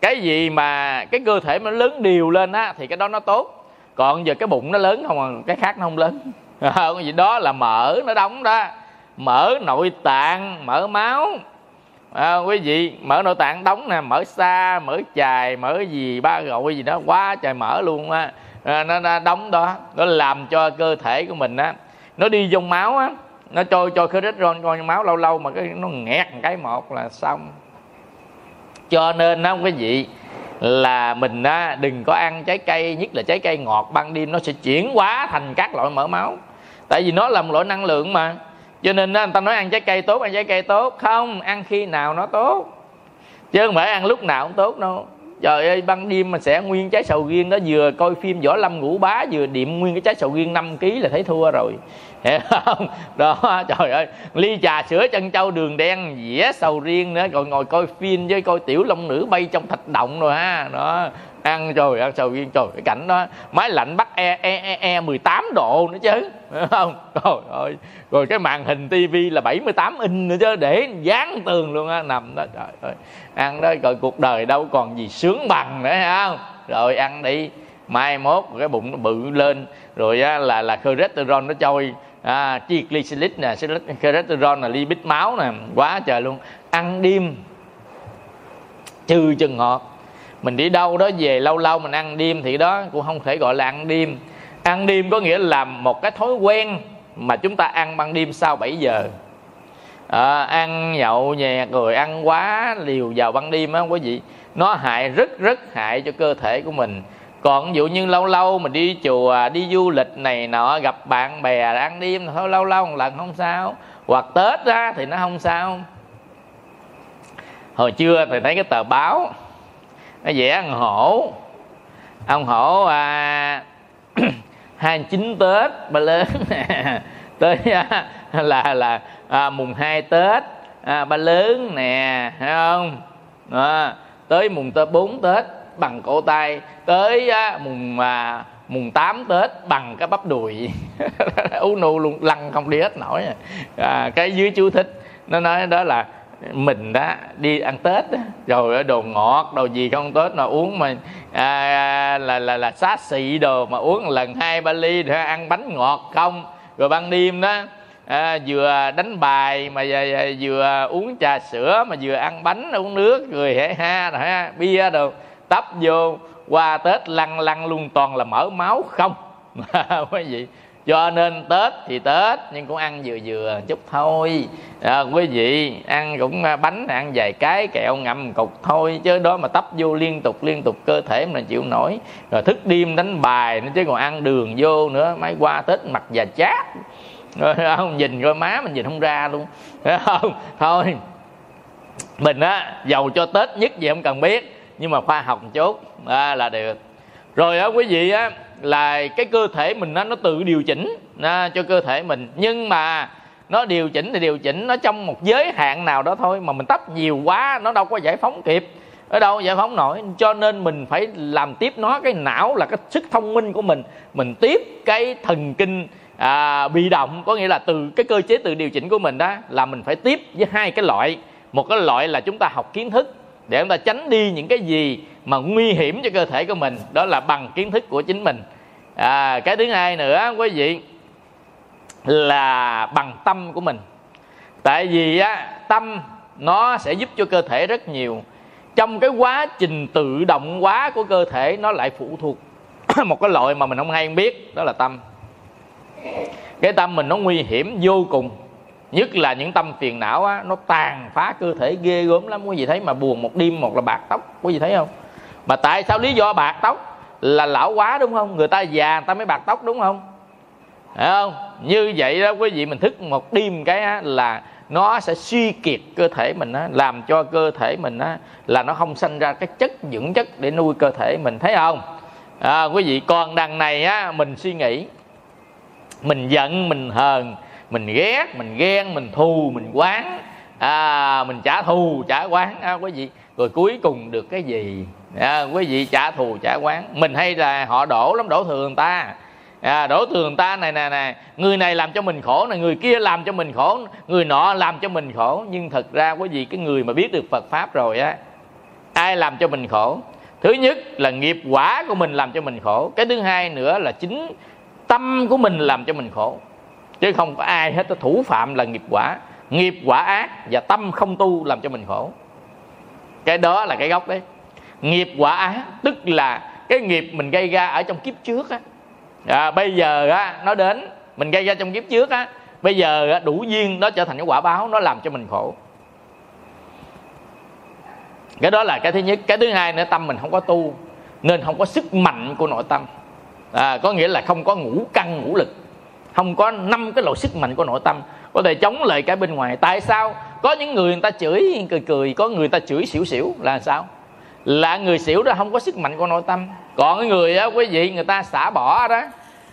Cái gì mà cái cơ thể nó lớn đều lên á thì cái đó nó tốt còn giờ cái bụng nó lớn không à cái khác nó không lớn. Không gì đó là mỡ nó đóng đó mỡ nội tạng mỡ máu. À, quý vị mỡ nội tạng đóng nè mỡ xa mỡ chài mỡ gì ba gọi gì đó quá trời mỡ luôn á. À, nó, nó đóng đó nó làm cho cơ thể của mình á nó đi trong máu á nó trôi trôi cholesterol coi máu lâu lâu mà cái nó nghẹt một cái một là xong. Cho nên á quý vị là mình á, đừng có ăn trái cây nhất là trái cây ngọt ban đêm nó sẽ chuyển hóa thành các loại mỡ máu. Tại vì nó là một loại năng lượng mà. Cho nên á, người ta nói ăn trái cây tốt ăn trái cây tốt. Không ăn khi nào nó tốt. Chứ không phải ăn lúc nào cũng tốt đâu. Trời ơi ban đêm mà sẽ nguyên trái sầu riêng đó vừa coi phim võ lâm ngũ bá vừa điểm nguyên cái trái sầu riêng 5 kg là thấy thua rồi hiểu không? Đó trời ơi. Ly trà sữa chân trâu đường đen dĩa sầu riêng nữa. Rồi ngồi coi phim với coi tiểu long nữ bay trong thạch động rồi ha. Đó ăn rồi ăn sầu riêng. Trời cái cảnh đó máy lạnh bắt e e e, e 18 độ nữa chứ. Hiểu không? Trời ơi. Rồi cái màn hình tivi là 78 inch nữa chứ để dán tường luôn á nằm đó trời ơi. Ăn đó rồi cuộc đời đâu còn gì sướng bằng nữa ha không? Rồi ăn đi. Mai mốt cái bụng nó bự lên. Rồi á, là là cholesterol nó trôi à, triglycerid nè cholesterol là lipid máu nè quá trời luôn. Ăn đêm trừ chừng ngọt. Mình đi đâu đó về lâu lâu mình ăn đêm thì đó cũng không thể gọi là ăn đêm. Ăn đêm có nghĩa là làm một cái thói quen mà chúng ta ăn ban đêm sau 7 giờ. À, ăn nhậu nhẹt rồi ăn quá liều vào ban đêm á quý vị. Nó hại rất rất hại cho cơ thể của mình còn ví dụ như lâu lâu mình đi chùa đi du lịch này nọ gặp bạn bè ăn đêm thôi lâu lâu một lần không sao. Hoặc tết ra thì nó không sao. Hồi trưa thì thấy cái tờ báo nó vẽ ăn hổ. Ông hổ à, 29 tết ba lớn. Tới à, là là à, mùng 2 tết à, ba lớn nè thấy không? À, tới mùng tết 4 tết bằng cổ tay tới mùng à, mùng 8 tết bằng cái bắp đùi. U nu luôn lăn không đi hết nổi. À, cái dưới chú thích nó nói đó là mình đó đi ăn tết đó, rồi đồ ngọt đồ gì không tết mà uống mà à, là là là xá xị đồ mà uống lần hai ba ly để ăn bánh ngọt không. Rồi ban đêm đó à, vừa đánh bài mà vừa, vừa uống trà sữa mà vừa ăn bánh uống nước rồi hẻ ha rồi ha bia đồ tấp vô qua tết lăn lăn luôn toàn là mỡ máu không? Quý vị cho nên tết thì tết nhưng cũng ăn vừa vừa chút thôi. À, quý vị ăn cũng à, bánh ăn vài cái kẹo ngậm cục thôi chứ đó mà tấp vô liên tục liên tục cơ thể mình chịu nổi. Rồi thức đêm đánh bài nữa chứ còn ăn đường vô nữa mấy qua tết mặt già chát. Rồi không nhìn coi má mình nhìn không ra luôn. Thấy không thôi. Mình á giàu cho tết nhất gì không cần biết nhưng mà khoa học một chút à, là được. Rồi á quý vị á là cái cơ thể mình nó nó tự điều chỉnh à, cho cơ thể mình. Nhưng mà nó điều chỉnh thì điều chỉnh nó trong một giới hạn nào đó thôi mà mình tấp nhiều quá nó đâu có giải phóng kịp ở đâu giải phóng nổi. Cho nên mình phải làm tiếp nó cái não là cái sức thông minh của mình. Mình tiếp cái thần kinh à, bị động có nghĩa là từ cái cơ chế tự điều chỉnh của mình đó là mình phải tiếp với hai cái loại. Một cái loại là chúng ta học kiến thức để chúng ta tránh đi những cái gì mà nguy hiểm cho cơ thể của mình. Đó là bằng kiến thức của chính mình. À, cái thứ hai nữa quý vị là bằng tâm của mình. Tại vì á tâm nó sẽ giúp cho cơ thể rất nhiều. Trong cái quá trình tự động hóa của cơ thể nó lại phụ thuộc một cái loại mà mình không hay biết đó là tâm. Cái tâm mình nó nguy hiểm vô cùng nhất là những tâm phiền não á nó tàn phá cơ thể ghê gớm lắm. Quý vị thấy mà buồn một đêm một là bạc tóc quý vị thấy không? Mà tại sao lý do bạc tóc là lão quá đúng không? Người ta già người ta mới bạc tóc đúng không? Thấy không? Như vậy đó quý vị mình thức một đêm cái á, là nó sẽ suy kiệt cơ thể mình á, làm cho cơ thể mình á, là nó không sanh ra cái chất dưỡng chất để nuôi cơ thể mình. Thấy không? À, quý vị còn đằng này á, mình suy nghĩ mình giận mình hờn mình ghét mình ghen mình thù mình quán. À, mình trả thù trả quán. À, quý vị rồi cuối cùng được cái gì? À, quý vị trả thù trả quán. Mình hay là họ đổ lắm đổ thừa người ta. À, đổ thừa người ta này nè nè người này làm cho mình khổ này người kia làm cho mình khổ người nọ làm cho mình khổ. Nhưng thật ra quý vị cái người mà biết được Phật pháp rồi á ai làm cho mình khổ? Thứ nhất là nghiệp quả của mình làm cho mình khổ. Cái thứ hai nữa là chính tâm của mình làm cho mình khổ chứ không có ai hết thủ phạm là nghiệp quả. Nghiệp quả ác và tâm không tu làm cho mình khổ. Cái đó là cái gốc đấy. Nghiệp quả ác tức là cái nghiệp mình gây ra ở trong kiếp trước á. À, bây giờ á nó đến mình gây ra trong kiếp trước á bây giờ á, đủ duyên nó trở thành cái quả báo nó làm cho mình khổ. Cái đó là cái thứ nhất. Cái thứ hai nữa tâm mình không có tu nên không có sức mạnh của nội tâm. À, có nghĩa là không có ngũ căn ngũ lực không có năm cái loại sức mạnh của nội tâm. Có thể chống lại cái bên ngoài. Tại sao? Có những người người ta chửi, cười cười. Có người ta chửi xỉu xỉu. Là sao? Là người xỉu đó không có sức mạnh của nội tâm. Còn cái người á, quý vị, người ta xả bỏ đó.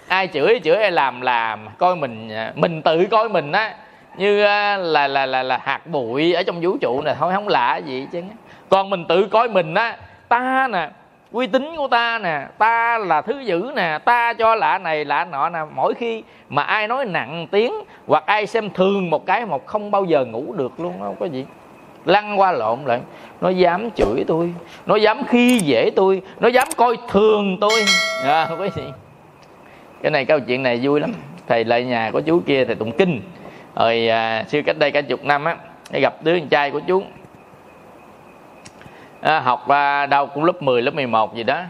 Ai chửi chửi, ai làm làm. Coi mình à, mình tự coi mình á. Như à, là là là là hạt bụi ở trong vũ trụ này thôi không lạ gì chứ. Còn mình tự coi mình á, ta nè uy tín của ta nè ta là thứ dữ nè ta cho lạ này lạ nọ nè. Mỗi khi mà ai nói nặng tiếng hoặc ai xem thường một cái một không bao giờ ngủ được luôn không có gì. Lăn qua lộn lại. Nó dám chửi tôi nó dám khi dễ tôi nó dám coi thường tôi. À, không có gì. Cái này câu chuyện này vui lắm. Thầy lại nhà của chú kia thầy tụng kinh. Rồi à, xưa cách đây cả chục năm á gặp đứa con trai của chú à, học à, đâu cũng lớp 10, lớp 11 gì đó.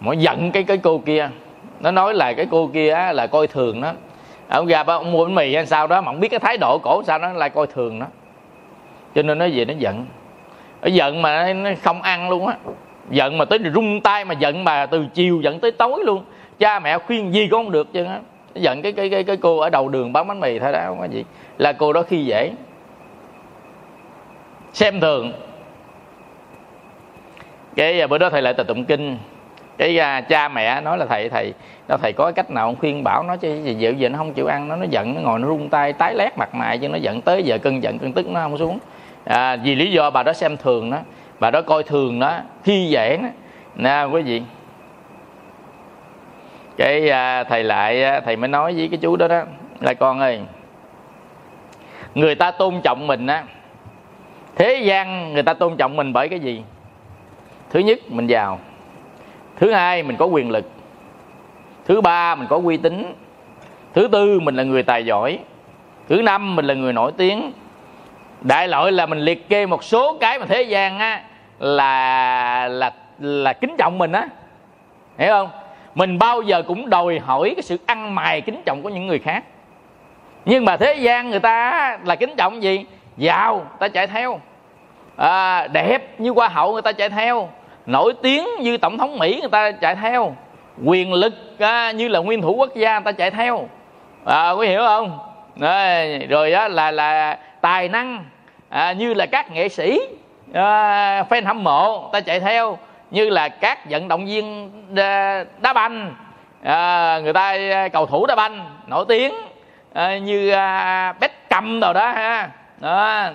Mỗi giận cái cái cô kia. Nó nói là cái cô kia á, là coi thường nó. Ông gặp ông mua bánh mì hay sao đó mà không biết cái thái độ cổ sao nó lại coi thường nó. Cho nên nó về nó giận. Nó giận mà nó không ăn luôn á. Giận mà tới rung tay mà giận mà từ chiều giận tới tối luôn. Cha mẹ khuyên gì cũng không được chứ á. Giận cái cái cái cái cô ở đầu đường bán bánh mì thôi đó không có gì. Là cô đó khi dễ. Xem thường cái à, bữa đó thầy lại tờ tụng kinh. Cái uh, cha mẹ nói là thầy thầy nó thầy có cách nào khuyên bảo nó chứ gì dịu giờ nó không chịu ăn nó nó giận nó ngồi nó rung tay tái lét mặt mày chứ nó giận tới giờ cơn giận cơn tức nó không xuống. À, vì lý do bà đó xem thường nó bà đó coi thường nó khi dễ nó nè quý vị. Cái à, thầy lại thầy mới nói với cái chú đó đó là con ơi người ta tôn trọng mình á thế gian người ta tôn trọng mình bởi cái gì? Thứ nhất mình giàu. Thứ hai mình có quyền lực. Thứ ba mình có uy tín. Thứ tư mình là người tài giỏi. Thứ năm mình là người nổi tiếng. Đại loại là mình liệt kê một số cái mà thế gian á là là là kính trọng mình á. Hiểu không? Mình bao giờ cũng đòi hỏi cái sự ăn mày kính trọng của những người khác. Nhưng mà thế gian người ta là kính trọng gì? Giàu ta chạy theo. À, đẹp như hoa hậu người ta chạy theo nổi tiếng như tổng thống mỹ người ta chạy theo. Quyền lực à, như là nguyên thủ quốc gia người ta chạy theo. À, có hiểu không? À, rồi đó là là tài năng à, như là các nghệ sĩ à, fan hâm mộ ta chạy theo như là các vận động viên đá, đá banh à, người ta à, cầu thủ đá banh nổi tiếng à, như à, Beckham rồi đó ha. Đó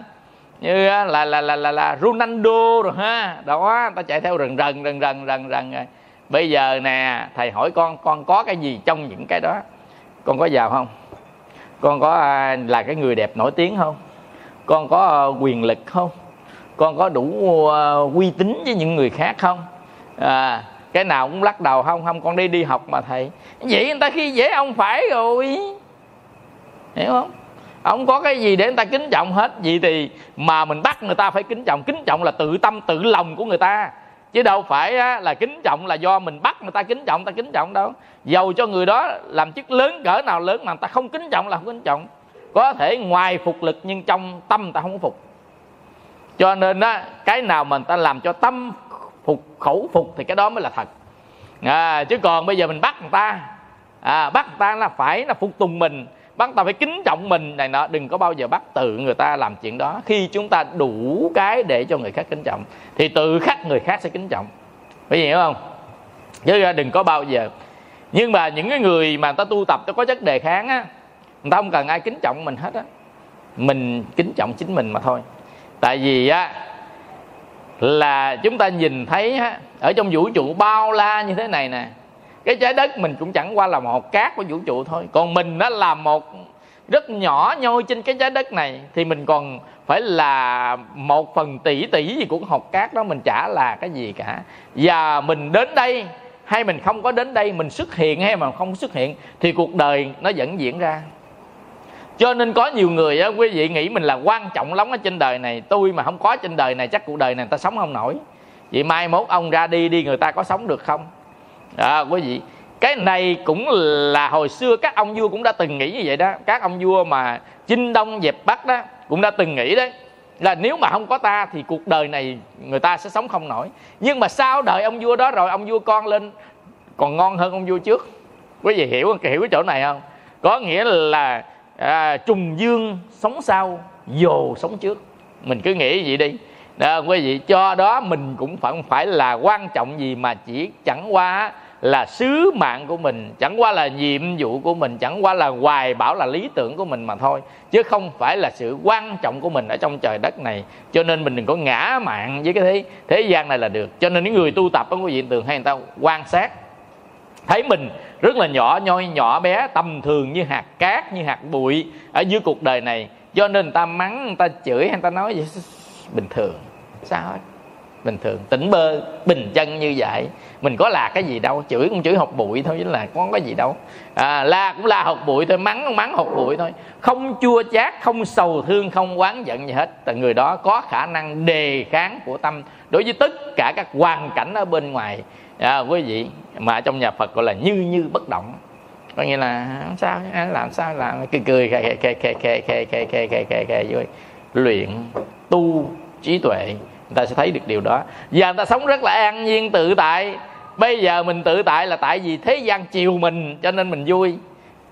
như là là là là là Ronaldo rồi ha. Đó ta chạy theo rần rần rần rần rần rần rồi. Bây giờ nè thầy hỏi con con có cái gì trong những cái đó? Con có giàu không? Con có à, là cái người đẹp nổi tiếng không? Con có à, quyền lực không? Con có đủ à, uy tín với những người khác không? À, cái nào cũng lắc đầu không không con đi đi học mà thầy. Vậy người ta khi dễ ông phải rồi. Hiểu không? Không có cái gì để người ta kính trọng hết. Vậy thì mà mình bắt người ta phải kính trọng. Kính trọng là tự tâm tự lòng của người ta. Chứ đâu phải á, là kính trọng là do mình bắt người ta kính trọng ta kính trọng đâu. Dầu cho người đó làm chức lớn cỡ nào lớn mà người ta không kính trọng là không kính trọng. Có thể ngoài phục lực nhưng trong tâm người ta không phục. Cho nên á cái nào mình ta làm cho tâm phục khẩu phục thì cái đó mới là thật. À, chứ còn bây giờ mình bắt người ta à, bắt người ta là phải là phục tùng mình bắt ta phải kính trọng mình. Này nọ đừng có bao giờ bắt tự người ta làm chuyện đó. Khi chúng ta đủ cái để cho người khác kính trọng thì tự khắc người khác sẽ kính trọng. Phải hiểu không? Chứ đừng có bao giờ. Nhưng mà những cái người mà người ta tu tập cho có chất đề kháng á người ta không cần ai kính trọng mình hết á. Mình kính trọng chính mình mà thôi. Tại vì á là chúng ta nhìn thấy á, ở trong vũ trụ bao la như thế này nè cái trái đất mình cũng chẳng qua là một cát của vũ trụ thôi. Còn mình nó là một rất nhỏ nhoi trên cái trái đất này. Thì mình còn phải là một phần tỷ tỷ gì của học cát đó, mình chả là cái gì cả. Và mình đến đây, hay mình không có đến đây, mình xuất hiện hay mà không xuất hiện, thì cuộc đời nó vẫn diễn ra. Cho nên có nhiều người á, quý vị nghĩ mình là quan trọng lắm ở trên đời này. Tôi mà không có trên đời này, chắc cuộc đời này người ta sống không nổi. Vậy mai mốt ông ra đi đi, người ta có sống được không? À, quý vị cái này cũng là hồi xưa các ông vua cũng đã từng nghĩ như vậy đó. Các ông vua mà chinh đông dẹp bắc đó cũng đã từng nghĩ đấy là nếu mà không có ta thì cuộc đời này người ta sẽ sống không nổi. Nhưng mà sau đời ông vua đó rồi ông vua con lên còn ngon hơn ông vua trước. Quý vị hiểu hiểu cái chỗ này không? Có nghĩa là à, trùng dương sống sau dồ sống trước. Mình cứ nghĩ vậy đi. Đó, quý vị cho đó mình cũng phải phải là quan trọng gì mà chỉ chẳng qua là sứ mạng của mình, chẳng qua là nhiệm vụ của mình, chẳng qua là hoài bảo là lý tưởng của mình mà thôi, chứ không phải là sự quan trọng của mình ở trong trời đất này. Cho nên mình đừng có ngã mạng với cái thế thế gian này là được. Cho nên những người tu tập ở quý vị tường hay người ta quan sát, thấy mình rất là nhỏ nhoi, nhỏ bé, tầm thường như hạt cát, như hạt bụi ở dưới cuộc đời này. Cho nên người ta mắng, người ta chửi hay người ta nói vậy, bình thường, sao hết bình thường tỉnh bơ bình chân như vậy mình có là cái gì đâu chửi cũng chửi học bụi thôi chứ là có cái gì đâu à, la cũng la học bụi thôi mắng cũng mắng học bụi thôi không chua chát không sầu thương không oán giận gì hết tại người đó có khả năng đề kháng của tâm đối với tất cả các hoàn cảnh ở bên ngoài à, quý vị mà trong nhà Phật gọi là như như bất động có nghĩa là sao làm sao làm cười cười khè khè khè khè khè khè khè khè khè khe vui luyện tu trí tuệ người ta sẽ thấy được điều đó. Và người ta sống rất là an nhiên tự tại. Bây giờ mình tự tại là tại vì thế gian chiều mình cho nên mình vui.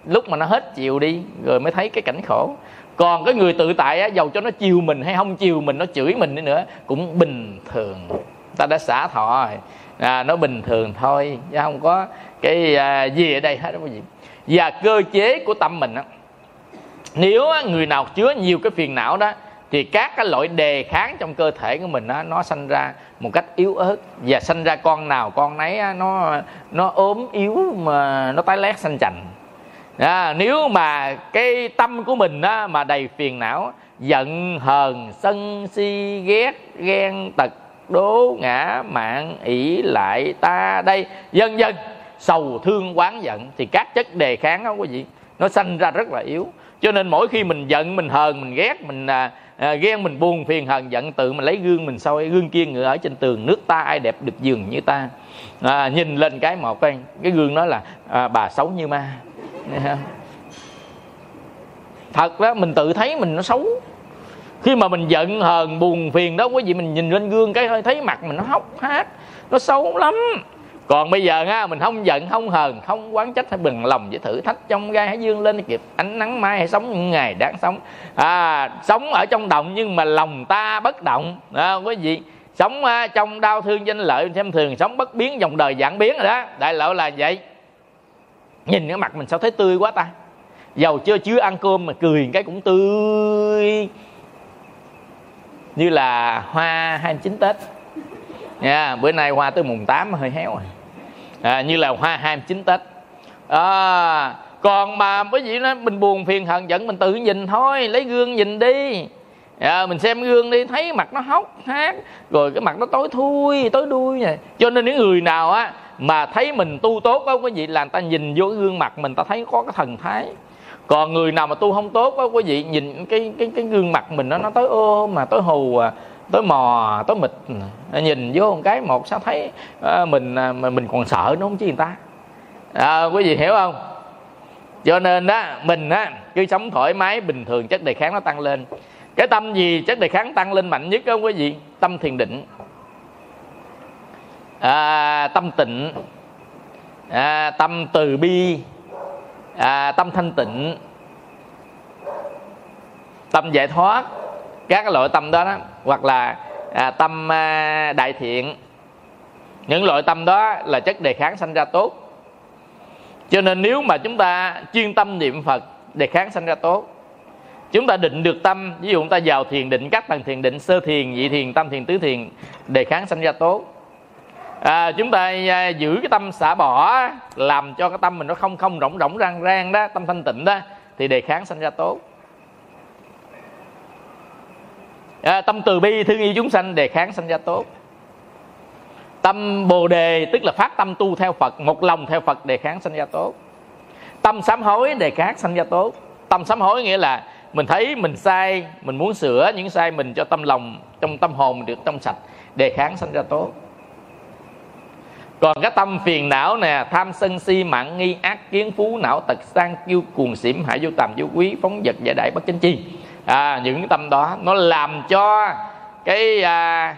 Lúc mà nó hết chiều đi rồi mới thấy cái cảnh khổ. Còn cái người tự tại á dầu cho nó chiều mình hay không chiều mình nó chửi mình đi nữa cũng bình thường. Ta đã xả thọ rồi. À, nó bình thường thôi chứ không có cái à, gì ở đây hết đó quý vị. Và cơ chế của tâm mình á nếu người nào chứa nhiều cái phiền não đó thì các cái loại đề kháng trong cơ thể của mình á, nó sanh ra một cách yếu ớt và sanh ra con nào con nấy á, nó nó ốm yếu mà nó tái lét xanh chành. À, nếu mà cái tâm của mình á, mà đầy phiền não giận hờn sân si ghét ghen tật đố ngã mạng ỷ lại ta đây vân vân sầu thương quán giận thì các chất đề kháng đó quý vị nó sanh ra rất là yếu. Cho nên mỗi khi mình giận mình hờn mình ghét mình à, à, ghen mình buồn phiền hờn giận tự mình lấy gương mình soi gương kia ngựa ở trên tường nước ta ai đẹp được giường như ta? À, nhìn lên cái một cái cái gương đó là à, bà xấu như ma. Thật đó mình tự thấy mình nó xấu. Khi mà mình giận hờn buồn phiền đó quý vị mình nhìn lên gương cái thấy mặt mình nó hốc hác nó xấu lắm còn bây giờ ha mình không giận không hờn không quán trách hay bừng lòng với thử thách trong gai hãy dương lên kịp. Ánh nắng mai hay sống những ngày đáng sống. À, sống ở trong động nhưng mà lòng ta bất động. À, quý vị sống trong đau thương danh lợi xem thường sống bất biến dòng đời giảng biến rồi đó. Đại lộ là vậy. Nhìn cái mặt mình sao thấy tươi quá ta. Giàu chưa chưa ăn cơm mà cười cái cũng tươi. Như là hoa 29 Tết. Nha bữa nay hoa tới mùng 8 hơi héo rồi à, như là hoa 29 Tết. À, còn mà quý vị nói mình buồn phiền hận giận mình tự nhìn thôi lấy gương nhìn đi. À, mình xem gương đi thấy mặt nó hốc hác rồi cái mặt nó tối thui tối đuôi này cho nên những người nào á mà thấy mình tu tốt á quý vị là người ta nhìn vô cái gương mặt mình ta thấy có cái thần thái. Còn người nào mà tu không tốt á quý vị nhìn cái cái cái gương mặt mình nó nó tối ô mà tối hù à tối mò tối mịt. Nhìn vô một cái một sao thấy à, mình à, mình còn sợ nó không chứ người ta. À, quý vị hiểu không? Cho nên đó mình á cứ sống thoải mái bình thường chất đề kháng nó tăng lên. Cái tâm gì chất đề kháng tăng lên mạnh nhất không quý vị? Tâm thiền định. À, tâm tịnh. À, tâm từ bi. À, tâm thanh tịnh. Tâm giải thoát các cái loại tâm đó, đó hoặc là à, tâm à, đại thiện. Những loại tâm đó là chất đề kháng sanh ra tốt. Cho nên nếu mà chúng ta chuyên tâm niệm phật đề kháng sanh ra tốt. Chúng ta định được tâm ví dụ chúng ta vào thiền định các tầng thiền định sơ thiền nhị thiền tâm thiền tứ thiền đề kháng sanh ra tốt. À, chúng ta à, giữ cái tâm xả bỏ làm cho cái tâm mình nó không không rỗng rỗng rang rang đó tâm thanh tịnh đó thì đề kháng sanh ra tốt. À, tâm từ bi thương yêu chúng sanh đề kháng sanh ra tốt. Tâm bồ đề tức là phát tâm tu theo phật một lòng theo phật đề kháng sanh ra tốt. Tâm sám hối đề kháng sanh ra tốt. Tâm sám hối nghĩa là mình thấy mình sai mình muốn sửa những sai mình cho tâm lòng trong tâm hồn mình được trong sạch đề kháng sanh ra tốt. Còn cái tâm phiền não nè tham sân si mạng nghi ác kiến phú não tật sang kiêu cuồng xỉm hại vô tầm vô quý phóng vật giải đại bất chánh chi à, những cái tâm đó nó làm cho cái à,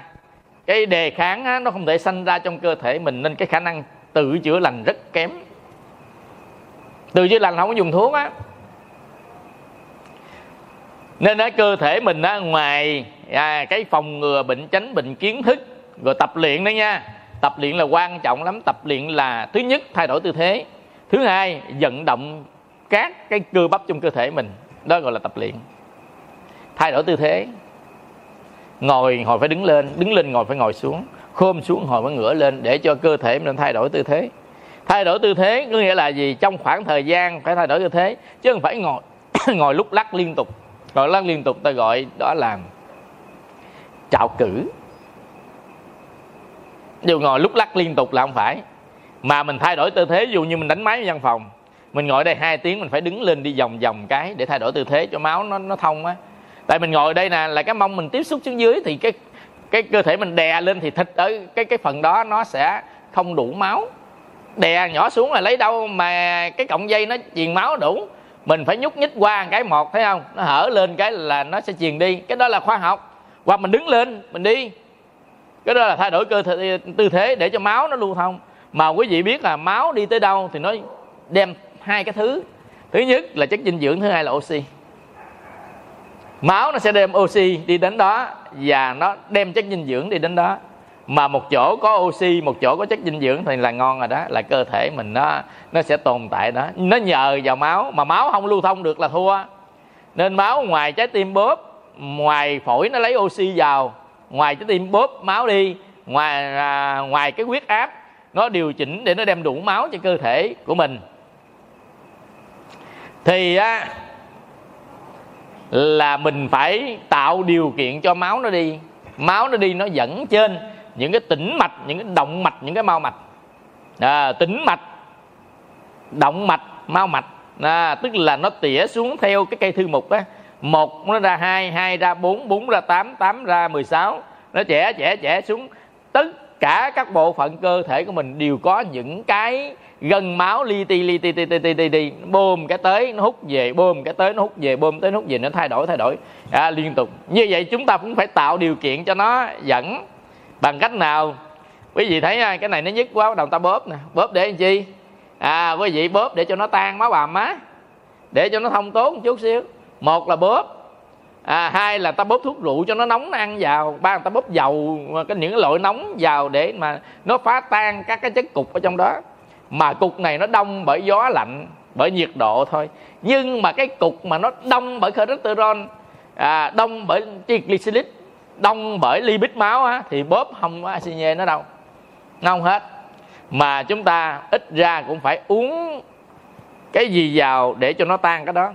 cái đề kháng á, nó không thể sanh ra trong cơ thể mình nên cái khả năng tự chữa lành rất kém. Tự chữa lành không có dùng thuốc á. Nên cái cơ thể mình á, ngoài à, cái phòng ngừa bệnh tránh bệnh kiến thức rồi tập luyện đó nha. Tập luyện là quan trọng lắm. Tập luyện là thứ nhất thay đổi tư thế. Thứ hai vận động các cái cơ bắp trong cơ thể mình. Đó gọi là tập luyện thay đổi tư thế. Ngồi hồi phải đứng lên đứng lên ngồi phải ngồi xuống. Khom xuống hồi phải ngửa lên để cho cơ thể mình thay đổi tư thế. Thay đổi tư thế có nghĩa là gì? Trong khoảng thời gian phải thay đổi tư thế, chứ không phải ngồi ngồi lúc lắc liên tục. Ngồi lắc liên tục ta gọi đó là trạo cử. Dù ngồi lúc lắc liên tục là không phải, mà mình thay đổi tư thế, dù như mình đánh máy văn phòng, mình ngồi đây hai tiếng mình phải đứng lên đi vòng vòng cái để thay đổi tư thế cho máu nó nó thông á tại mình ngồi đây nè là cái mông mình tiếp xúc xuống dưới thì cái cái cơ thể mình đè lên thì thịt ở cái cái phần đó nó sẽ không đủ máu. Đè nhỏ xuống là lấy đâu mà cái cọng dây nó truyền máu đủ. Mình phải nhúc nhích qua cái một thấy không? Nó hở lên cái là nó sẽ truyền đi. Cái đó là khoa học. Hoặc mình đứng lên mình đi. Cái đó là thay đổi cơ thể, tư thế để cho máu nó lưu thông. Mà quý vị biết là máu đi tới đâu thì nó đem hai cái thứ. Thứ nhất là chất dinh dưỡng thứ hai là oxy máu nó sẽ đem oxy đi đến đó và nó đem chất dinh dưỡng đi đến đó. Mà một chỗ có oxy một chỗ có chất dinh dưỡng thì là ngon rồi đó là cơ thể mình nó nó sẽ tồn tại đó. Nó nhờ vào máu mà máu không lưu thông được là thua. Nên máu ngoài trái tim bóp ngoài phổi nó lấy oxy vào ngoài trái tim bóp máu đi ngoài à, ngoài cái huyết áp nó điều chỉnh để nó đem đủ máu cho cơ thể của mình. Thì á là mình phải tạo điều kiện cho máu nó đi. Máu nó đi nó dẫn trên những cái tĩnh mạch những cái động mạch những cái mau mạch. À, tĩnh mạch động mạch mau mạch. À, tức là nó tỉa xuống theo cái cây thư mục á. Một nó ra hai hai ra bốn bốn ra tám tám ra mười sáu. Nó trẻ trẻ trẻ xuống. Tất cả các bộ phận cơ thể của mình đều có những cái gân máu li ti li ti ti ti ti ti, ti. bơm cái tới nó hút về bơm cái tới nó hút về bơm tới nó hút về nó thay đổi thay đổi. À, liên tục. Như vậy chúng ta cũng phải tạo điều kiện cho nó dẫn. Bằng cách nào? Quý vị thấy à, cái này nó nhức quá bắt đầu ta bóp nè. Bóp để làm chi? À quý vị bóp để cho nó tan máu bầm má để cho nó thông tốt một chút xíu. Một là bóp. À, hai là ta bóp thuốc rượu cho nó nóng nó ăn vào. Ba là ta bóp dầu cái những loại nóng vào để mà nó phá tan các cái chất cục ở trong đó mà cục này nó đông bởi gió lạnh bởi nhiệt độ thôi. Nhưng mà cái cục mà nó đông bởi cholesterol à, đông bởi triglycerid đông bởi lipid máu á, thì bóp không có acinye nó đâu. Không hết. Mà chúng ta ít ra cũng phải uống cái gì vào để cho nó tan cái đó.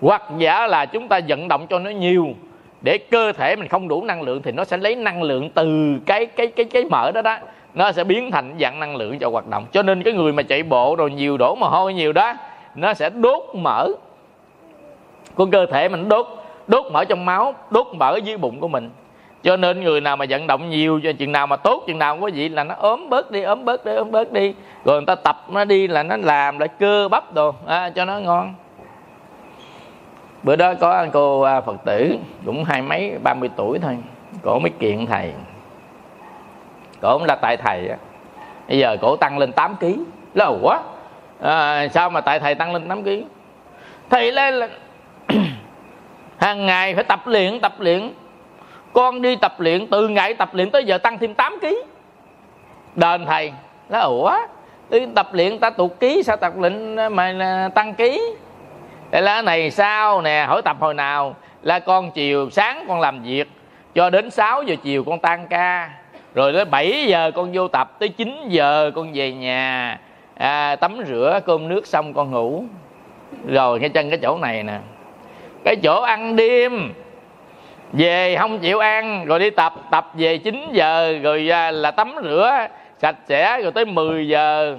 Hoặc giả là chúng ta vận động cho nó nhiều để cơ thể mình không đủ năng lượng thì nó sẽ lấy năng lượng từ cái cái cái cái mỡ đó đó nó sẽ biến thành dạng năng lượng cho hoạt động. Cho nên cái người mà chạy bộ rồi nhiều đổ mồ hôi nhiều đó nó sẽ đốt mỡ của cơ thể mình đốt đốt mỡ trong máu đốt mỡ dưới bụng của mình. Cho nên người nào mà vận động nhiều cho chừng nào mà tốt chừng nào có gì là nó ốm bớt đi ốm bớt đi ốm bớt đi. Rồi người ta tập nó đi là nó làm lại cơ bắp đồ à, cho nó ngon. Bữa đó có anh cô à, phật tử cũng hai mấy ba mươi tuổi thôi cổ mới kiện thầy cổ cũng là tại thầy á. Bây giờ cổ tăng lên 8 kg lâu quá. À, sao mà tại thầy tăng lên 8 kg thầy lên là hàng ngày phải tập luyện tập luyện. Con đi tập luyện từ ngày tập luyện tới giờ tăng thêm 8 kg đền thầy nó ủa đi tập luyện ta tụt ký sao tập luyện mà tăng ký? Để là này sao nè hỏi tập hồi nào? Là con chiều sáng con làm việc cho đến 6 giờ chiều con tan ca rồi tới 7 giờ con vô tập tới 9 giờ con về nhà. À, tắm rửa cơm nước xong con ngủ. Rồi ngay chân cái chỗ này nè. Cái chỗ ăn đêm. Về không chịu ăn rồi đi tập. Tập về 9 giờ rồi à, là tắm rửa sạch sẽ rồi tới 10 giờ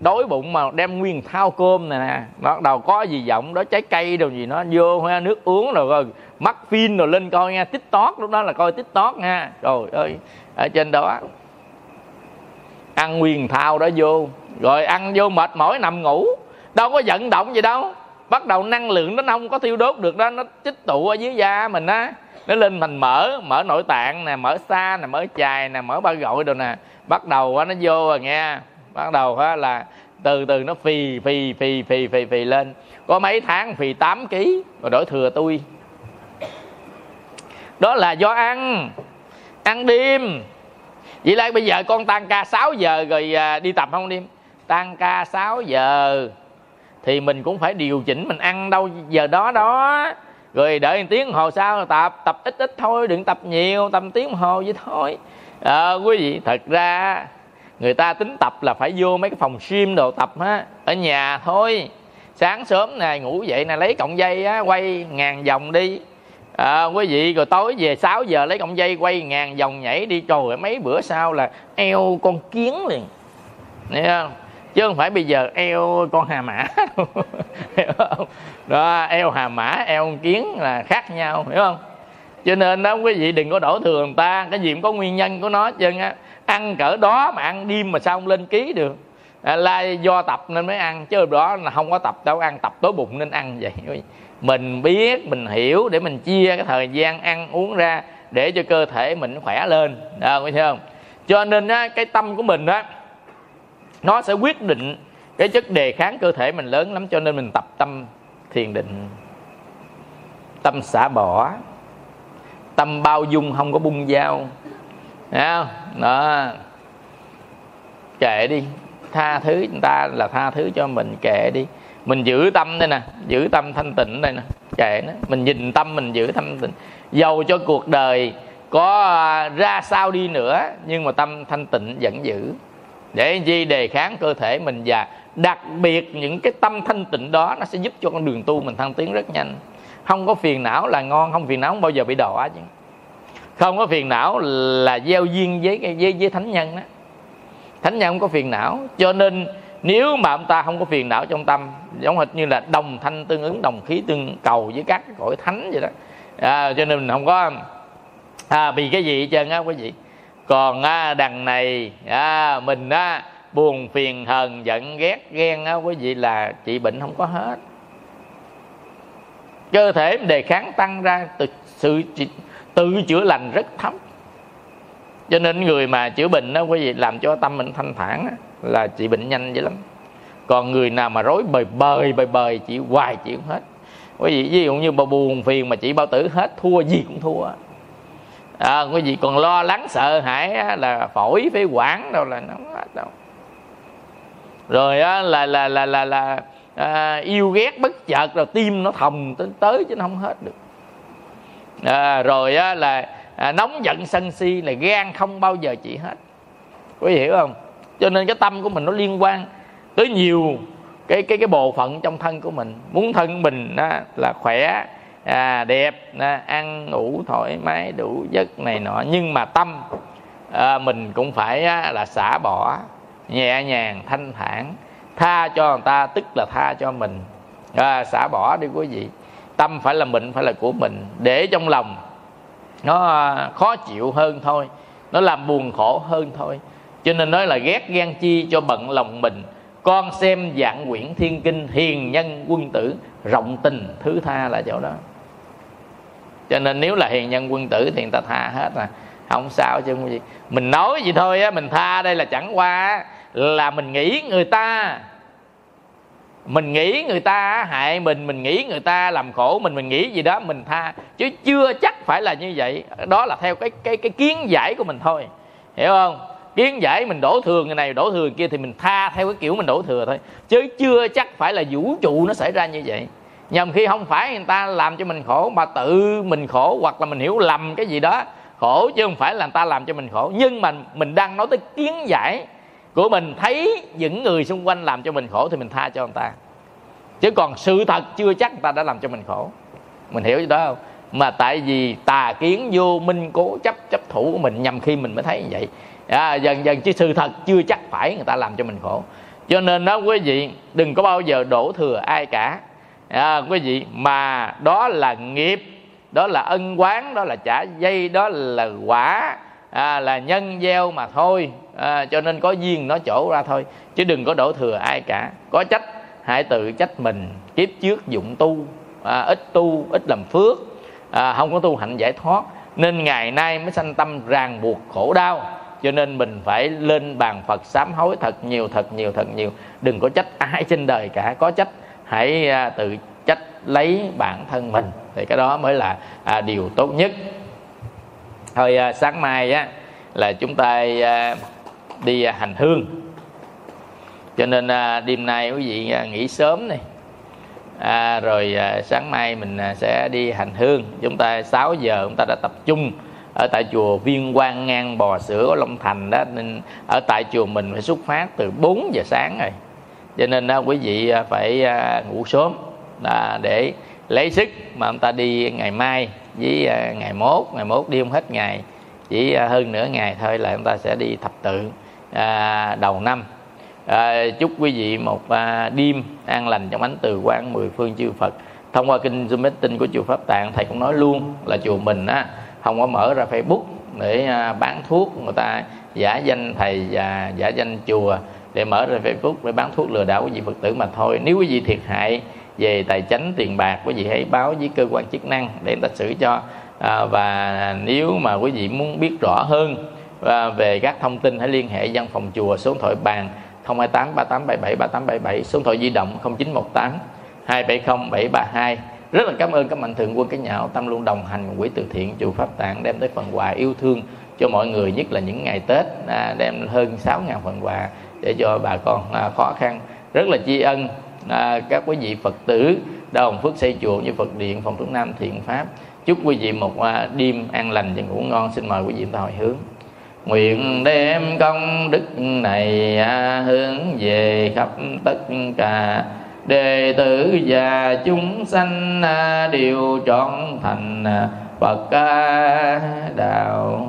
đói bụng mà đem nguyên thao cơm này nè. Bắt đầu có gì giọng đó, trái cây đồ gì nó vô ha, nước uống rồi rồi mắc phim rồi lên coi nha. Tiktok, lúc đó là coi tiktok nha. Rồi ơi, ở trên đó. Ăn nguyên thao đó vô, rồi ăn vô mệt mỏi nằm ngủ. Đâu có vận động gì đâu. Bắt đầu năng lượng nó không có tiêu đốt được đó, nó tích tụ ở dưới da mình á. Nó lên thành mỡ mỡ nội tạng nè, mỡ xa nè, mỡ chài nè, mỡ ba gội đồ nè. Bắt đầu nó vô rồi nghe bắt đầu là từ từ nó phì phì phì phì phì phì lên. Có mấy tháng phì 8 kg rồi đổi thừa tôi. Đó là do ăn ăn đêm. Vậy là bây giờ con tan ca 6 giờ rồi à, đi tập không đêm? Tan ca 6 giờ thì mình cũng phải điều chỉnh mình ăn đâu giờ đó đó. Rồi đợi một tiếng hồ sau tập tập ít ít thôi đừng tập nhiều tầm tiếng hồ vậy thôi. À, quý vị thật ra người ta tính tập là phải vô mấy cái phòng gym đồ tập á ở nhà thôi. Sáng sớm nè ngủ dậy nè lấy cọng dây á quay ngàn vòng đi. À, quý vị rồi tối về 6 giờ lấy cọng dây quay ngàn vòng nhảy đi. Trời mấy bữa sau là eo con kiến liền. Thấy không? chứ không phải bây giờ eo con hà mã đó eo hà mã eo con kiến là khác nhau hiểu không? Cho nên đó quý vị đừng có đổ thừa người ta. Cái gì cũng có nguyên nhân của nó chân á ăn cỡ đó mà ăn đêm mà sao không lên ký được? À, là do tập nên mới ăn chứ đó là không có tập đâu ăn tập tối bụng nên ăn vậy. Mình biết mình hiểu để mình chia cái thời gian ăn uống ra để cho cơ thể mình khỏe lên. Đó thấy không? Cho nên á, cái tâm của mình á nó sẽ quyết định cái chất đề kháng cơ thể mình lớn lắm cho nên mình tập tâm thiền định. Tâm xả bỏ tâm bao dung không có bung dao Thấy không? Đó. Kệ đi. Tha thứ chúng ta là tha thứ cho mình, kệ đi. Mình giữ tâm đây nè, giữ tâm thanh tịnh đây nè, kệ nó. Mình nhìn tâm, mình giữ tâm tịnh. Dầu cho cuộc đời có à, ra sao đi nữa, nhưng mà tâm thanh tịnh vẫn giữ. Để gì? Đề kháng cơ thể mình và đặc biệt những cái tâm thanh tịnh đó nó sẽ giúp cho con đường tu mình thăng tiến rất nhanh. Không có phiền não là ngon, không phiền não không bao giờ bị đọa chứ không có phiền não là gieo duyên với với, với thánh nhân đó. Thánh nhân không có phiền não. Cho nên nếu mà ông ta không có phiền não trong tâm giống hệt như là đồng thanh tương ứng đồng khí tương cầu với các cái cõi thánh vậy đó. À, cho nên mình không có à, vì cái gì hết trơn á quý vị. Còn à, đằng này à, mình á buồn phiền hờn giận ghét ghen á quý vị là trị bệnh không có hết. Cơ thể đề kháng tăng ra từ sự tự chữa lành rất thấp cho nên người mà chữa bệnh đó quý vị làm cho tâm mình thanh thản đó, là trị bệnh nhanh vậy lắm. Còn người nào mà rối bời bời bời bời chỉ hoài chịu hết. Quý vị ví dụ như bà buồn phiền mà chỉ bao tử hết thua gì cũng thua. À, quý vị còn lo lắng sợ hãi là phổi phế quản đâu là nó hết đâu. Rồi á, là là là là là à, yêu ghét bất chợt rồi tim nó thòng tới, tới chứ nó không hết được à, rồi á, là à, nóng giận sân si là gan không bao giờ chỉ hết. Quý vị hiểu không? Cho nên cái tâm của mình nó liên quan tới nhiều cái cái cái bộ phận trong thân của mình. Muốn thân mình á, là khỏe à, đẹp à, ăn ngủ thoải mái đủ giấc này nọ. Nhưng mà tâm à, mình cũng phải á, là xả bỏ nhẹ nhàng thanh thản. Tha cho người ta tức là tha cho mình. À, xả bỏ đi quý vị tâm phải là mình, phải là của mình. Để trong lòng, nó à, khó chịu hơn thôi. Nó làm buồn khổ hơn thôi. Cho nên nói là ghét ghen chi cho bận lòng mình. Con xem dạng quyển thiên kinh hiền nhân quân tử, rộng tình, thứ tha là chỗ đó. Cho nên nếu là hiền nhân quân tử thì người ta tha hết à không sao, chứ không gì. Mình nói gì thôi á, mình tha đây là chẳng qua là mình nghĩ người ta mình nghĩ người ta hại mình mình nghĩ người ta làm khổ mình mình nghĩ gì đó, mình tha. Chứ chưa chắc phải là như vậy. Đó là theo cái cái cái kiến giải của mình thôi. Hiểu không? Kiến giải mình đổ thừa người này, đổ thừa người kia thì mình tha theo cái kiểu mình đổ thừa thôi. Chứ chưa chắc phải là vũ trụ nó xảy ra như vậy. Nhầm khi không phải người ta làm cho mình khổ, mà tự mình khổ, hoặc là mình hiểu lầm cái gì đó. Khổ chứ không phải là người ta làm cho mình khổ. Nhưng mà mình đang nói tới kiến giải của mình thấy những người xung quanh làm cho mình khổ thì mình tha cho người ta. Chứ còn sự thật chưa chắc người ta đã làm cho mình khổ. Mình hiểu đó không? Mà tại vì tà kiến vô minh cố chấp chấp thủ của mình nhằm khi mình mới thấy như vậy. À, dần dần chứ sự thật chưa chắc phải người ta làm cho mình khổ. Cho nên đó quý vị đừng có bao giờ đổ thừa ai cả. À, quý vị mà đó là nghiệp đó là ân quán đó là trả dây đó là quả à, là nhân gieo mà thôi à, cho nên có duyên nó chỗ ra thôi chứ đừng có đổ thừa ai cả. Có trách hãy tự trách mình kiếp trước dụng tu à, ít tu ít làm phước à, không có tu hạnh giải thoát. Nên ngày nay mới sanh tâm ràng buộc khổ đau cho nên mình phải lên bàn phật sám hối thật nhiều thật nhiều thật nhiều. Đừng có trách ai trên đời cả. Có trách hãy à, tự trách lấy bản thân mình. Thì cái đó mới là à, điều tốt nhất. Thôi à, sáng mai á là chúng ta à, đi à, hành hương. Cho nên à, đêm nay quý vị à, nghỉ sớm này. À, rồi sáng mai mình sẽ đi hành hương. Chúng ta 6 giờ chúng ta đã tập trung ở tại chùa Viên Quang ngang Bò Sữa ở Long Thành đó. Nên ở tại chùa mình phải xuất phát từ 4 giờ sáng rồi. Cho nên đó, quý vị phải ngủ sớm à, để lấy sức mà chúng ta đi ngày mai với ngày mốt. Ngày mốt đi không hết ngày chỉ hơn nửa ngày thôi là chúng ta sẽ đi thập tự à, đầu năm. À, chúc quý vị một à, đêm an lành trong ánh từ quang mười phương chư Phật. Thông qua kinh Zoom meeting của chùa Pháp Tạng thầy cũng nói luôn là chùa mình á không có mở ra Facebook để à, bán thuốc. Người ta giả danh thầy và giả danh chùa để mở ra Facebook để bán thuốc lừa đảo quý vị Phật tử mà thôi. Nếu quý vị thiệt hại về tài chánh tiền bạc quý vị hãy báo với cơ quan chức năng để người ta xử cho. À, và nếu mà quý vị muốn biết rõ hơn và về các thông tin hãy liên hệ văn phòng chùa số điện thoại bàn 028 3877 3877 số điện thoại di động 0918 270 732 rất là cảm ơn các mạnh thường quân cái nhà tâm luôn đồng hành quỹ từ thiện chùa pháp tạng đem tới phần quà yêu thương cho mọi người nhất là những ngày tết à, đem hơn 6 ngàn phần quà để cho bà con à, khó khăn. Rất là tri ân à, các quý vị phật tử đồng phước xây chùa như phật điện phòng thuốc nam thiện pháp. Chúc quý vị một à, đêm an lành và ngủ ngon. Xin mời quý vị ta hồi hướng nguyện đem công đức này à, hướng về khắp tất cả đệ tử và chúng sanh à, đều trọn thành à, Phật đạo.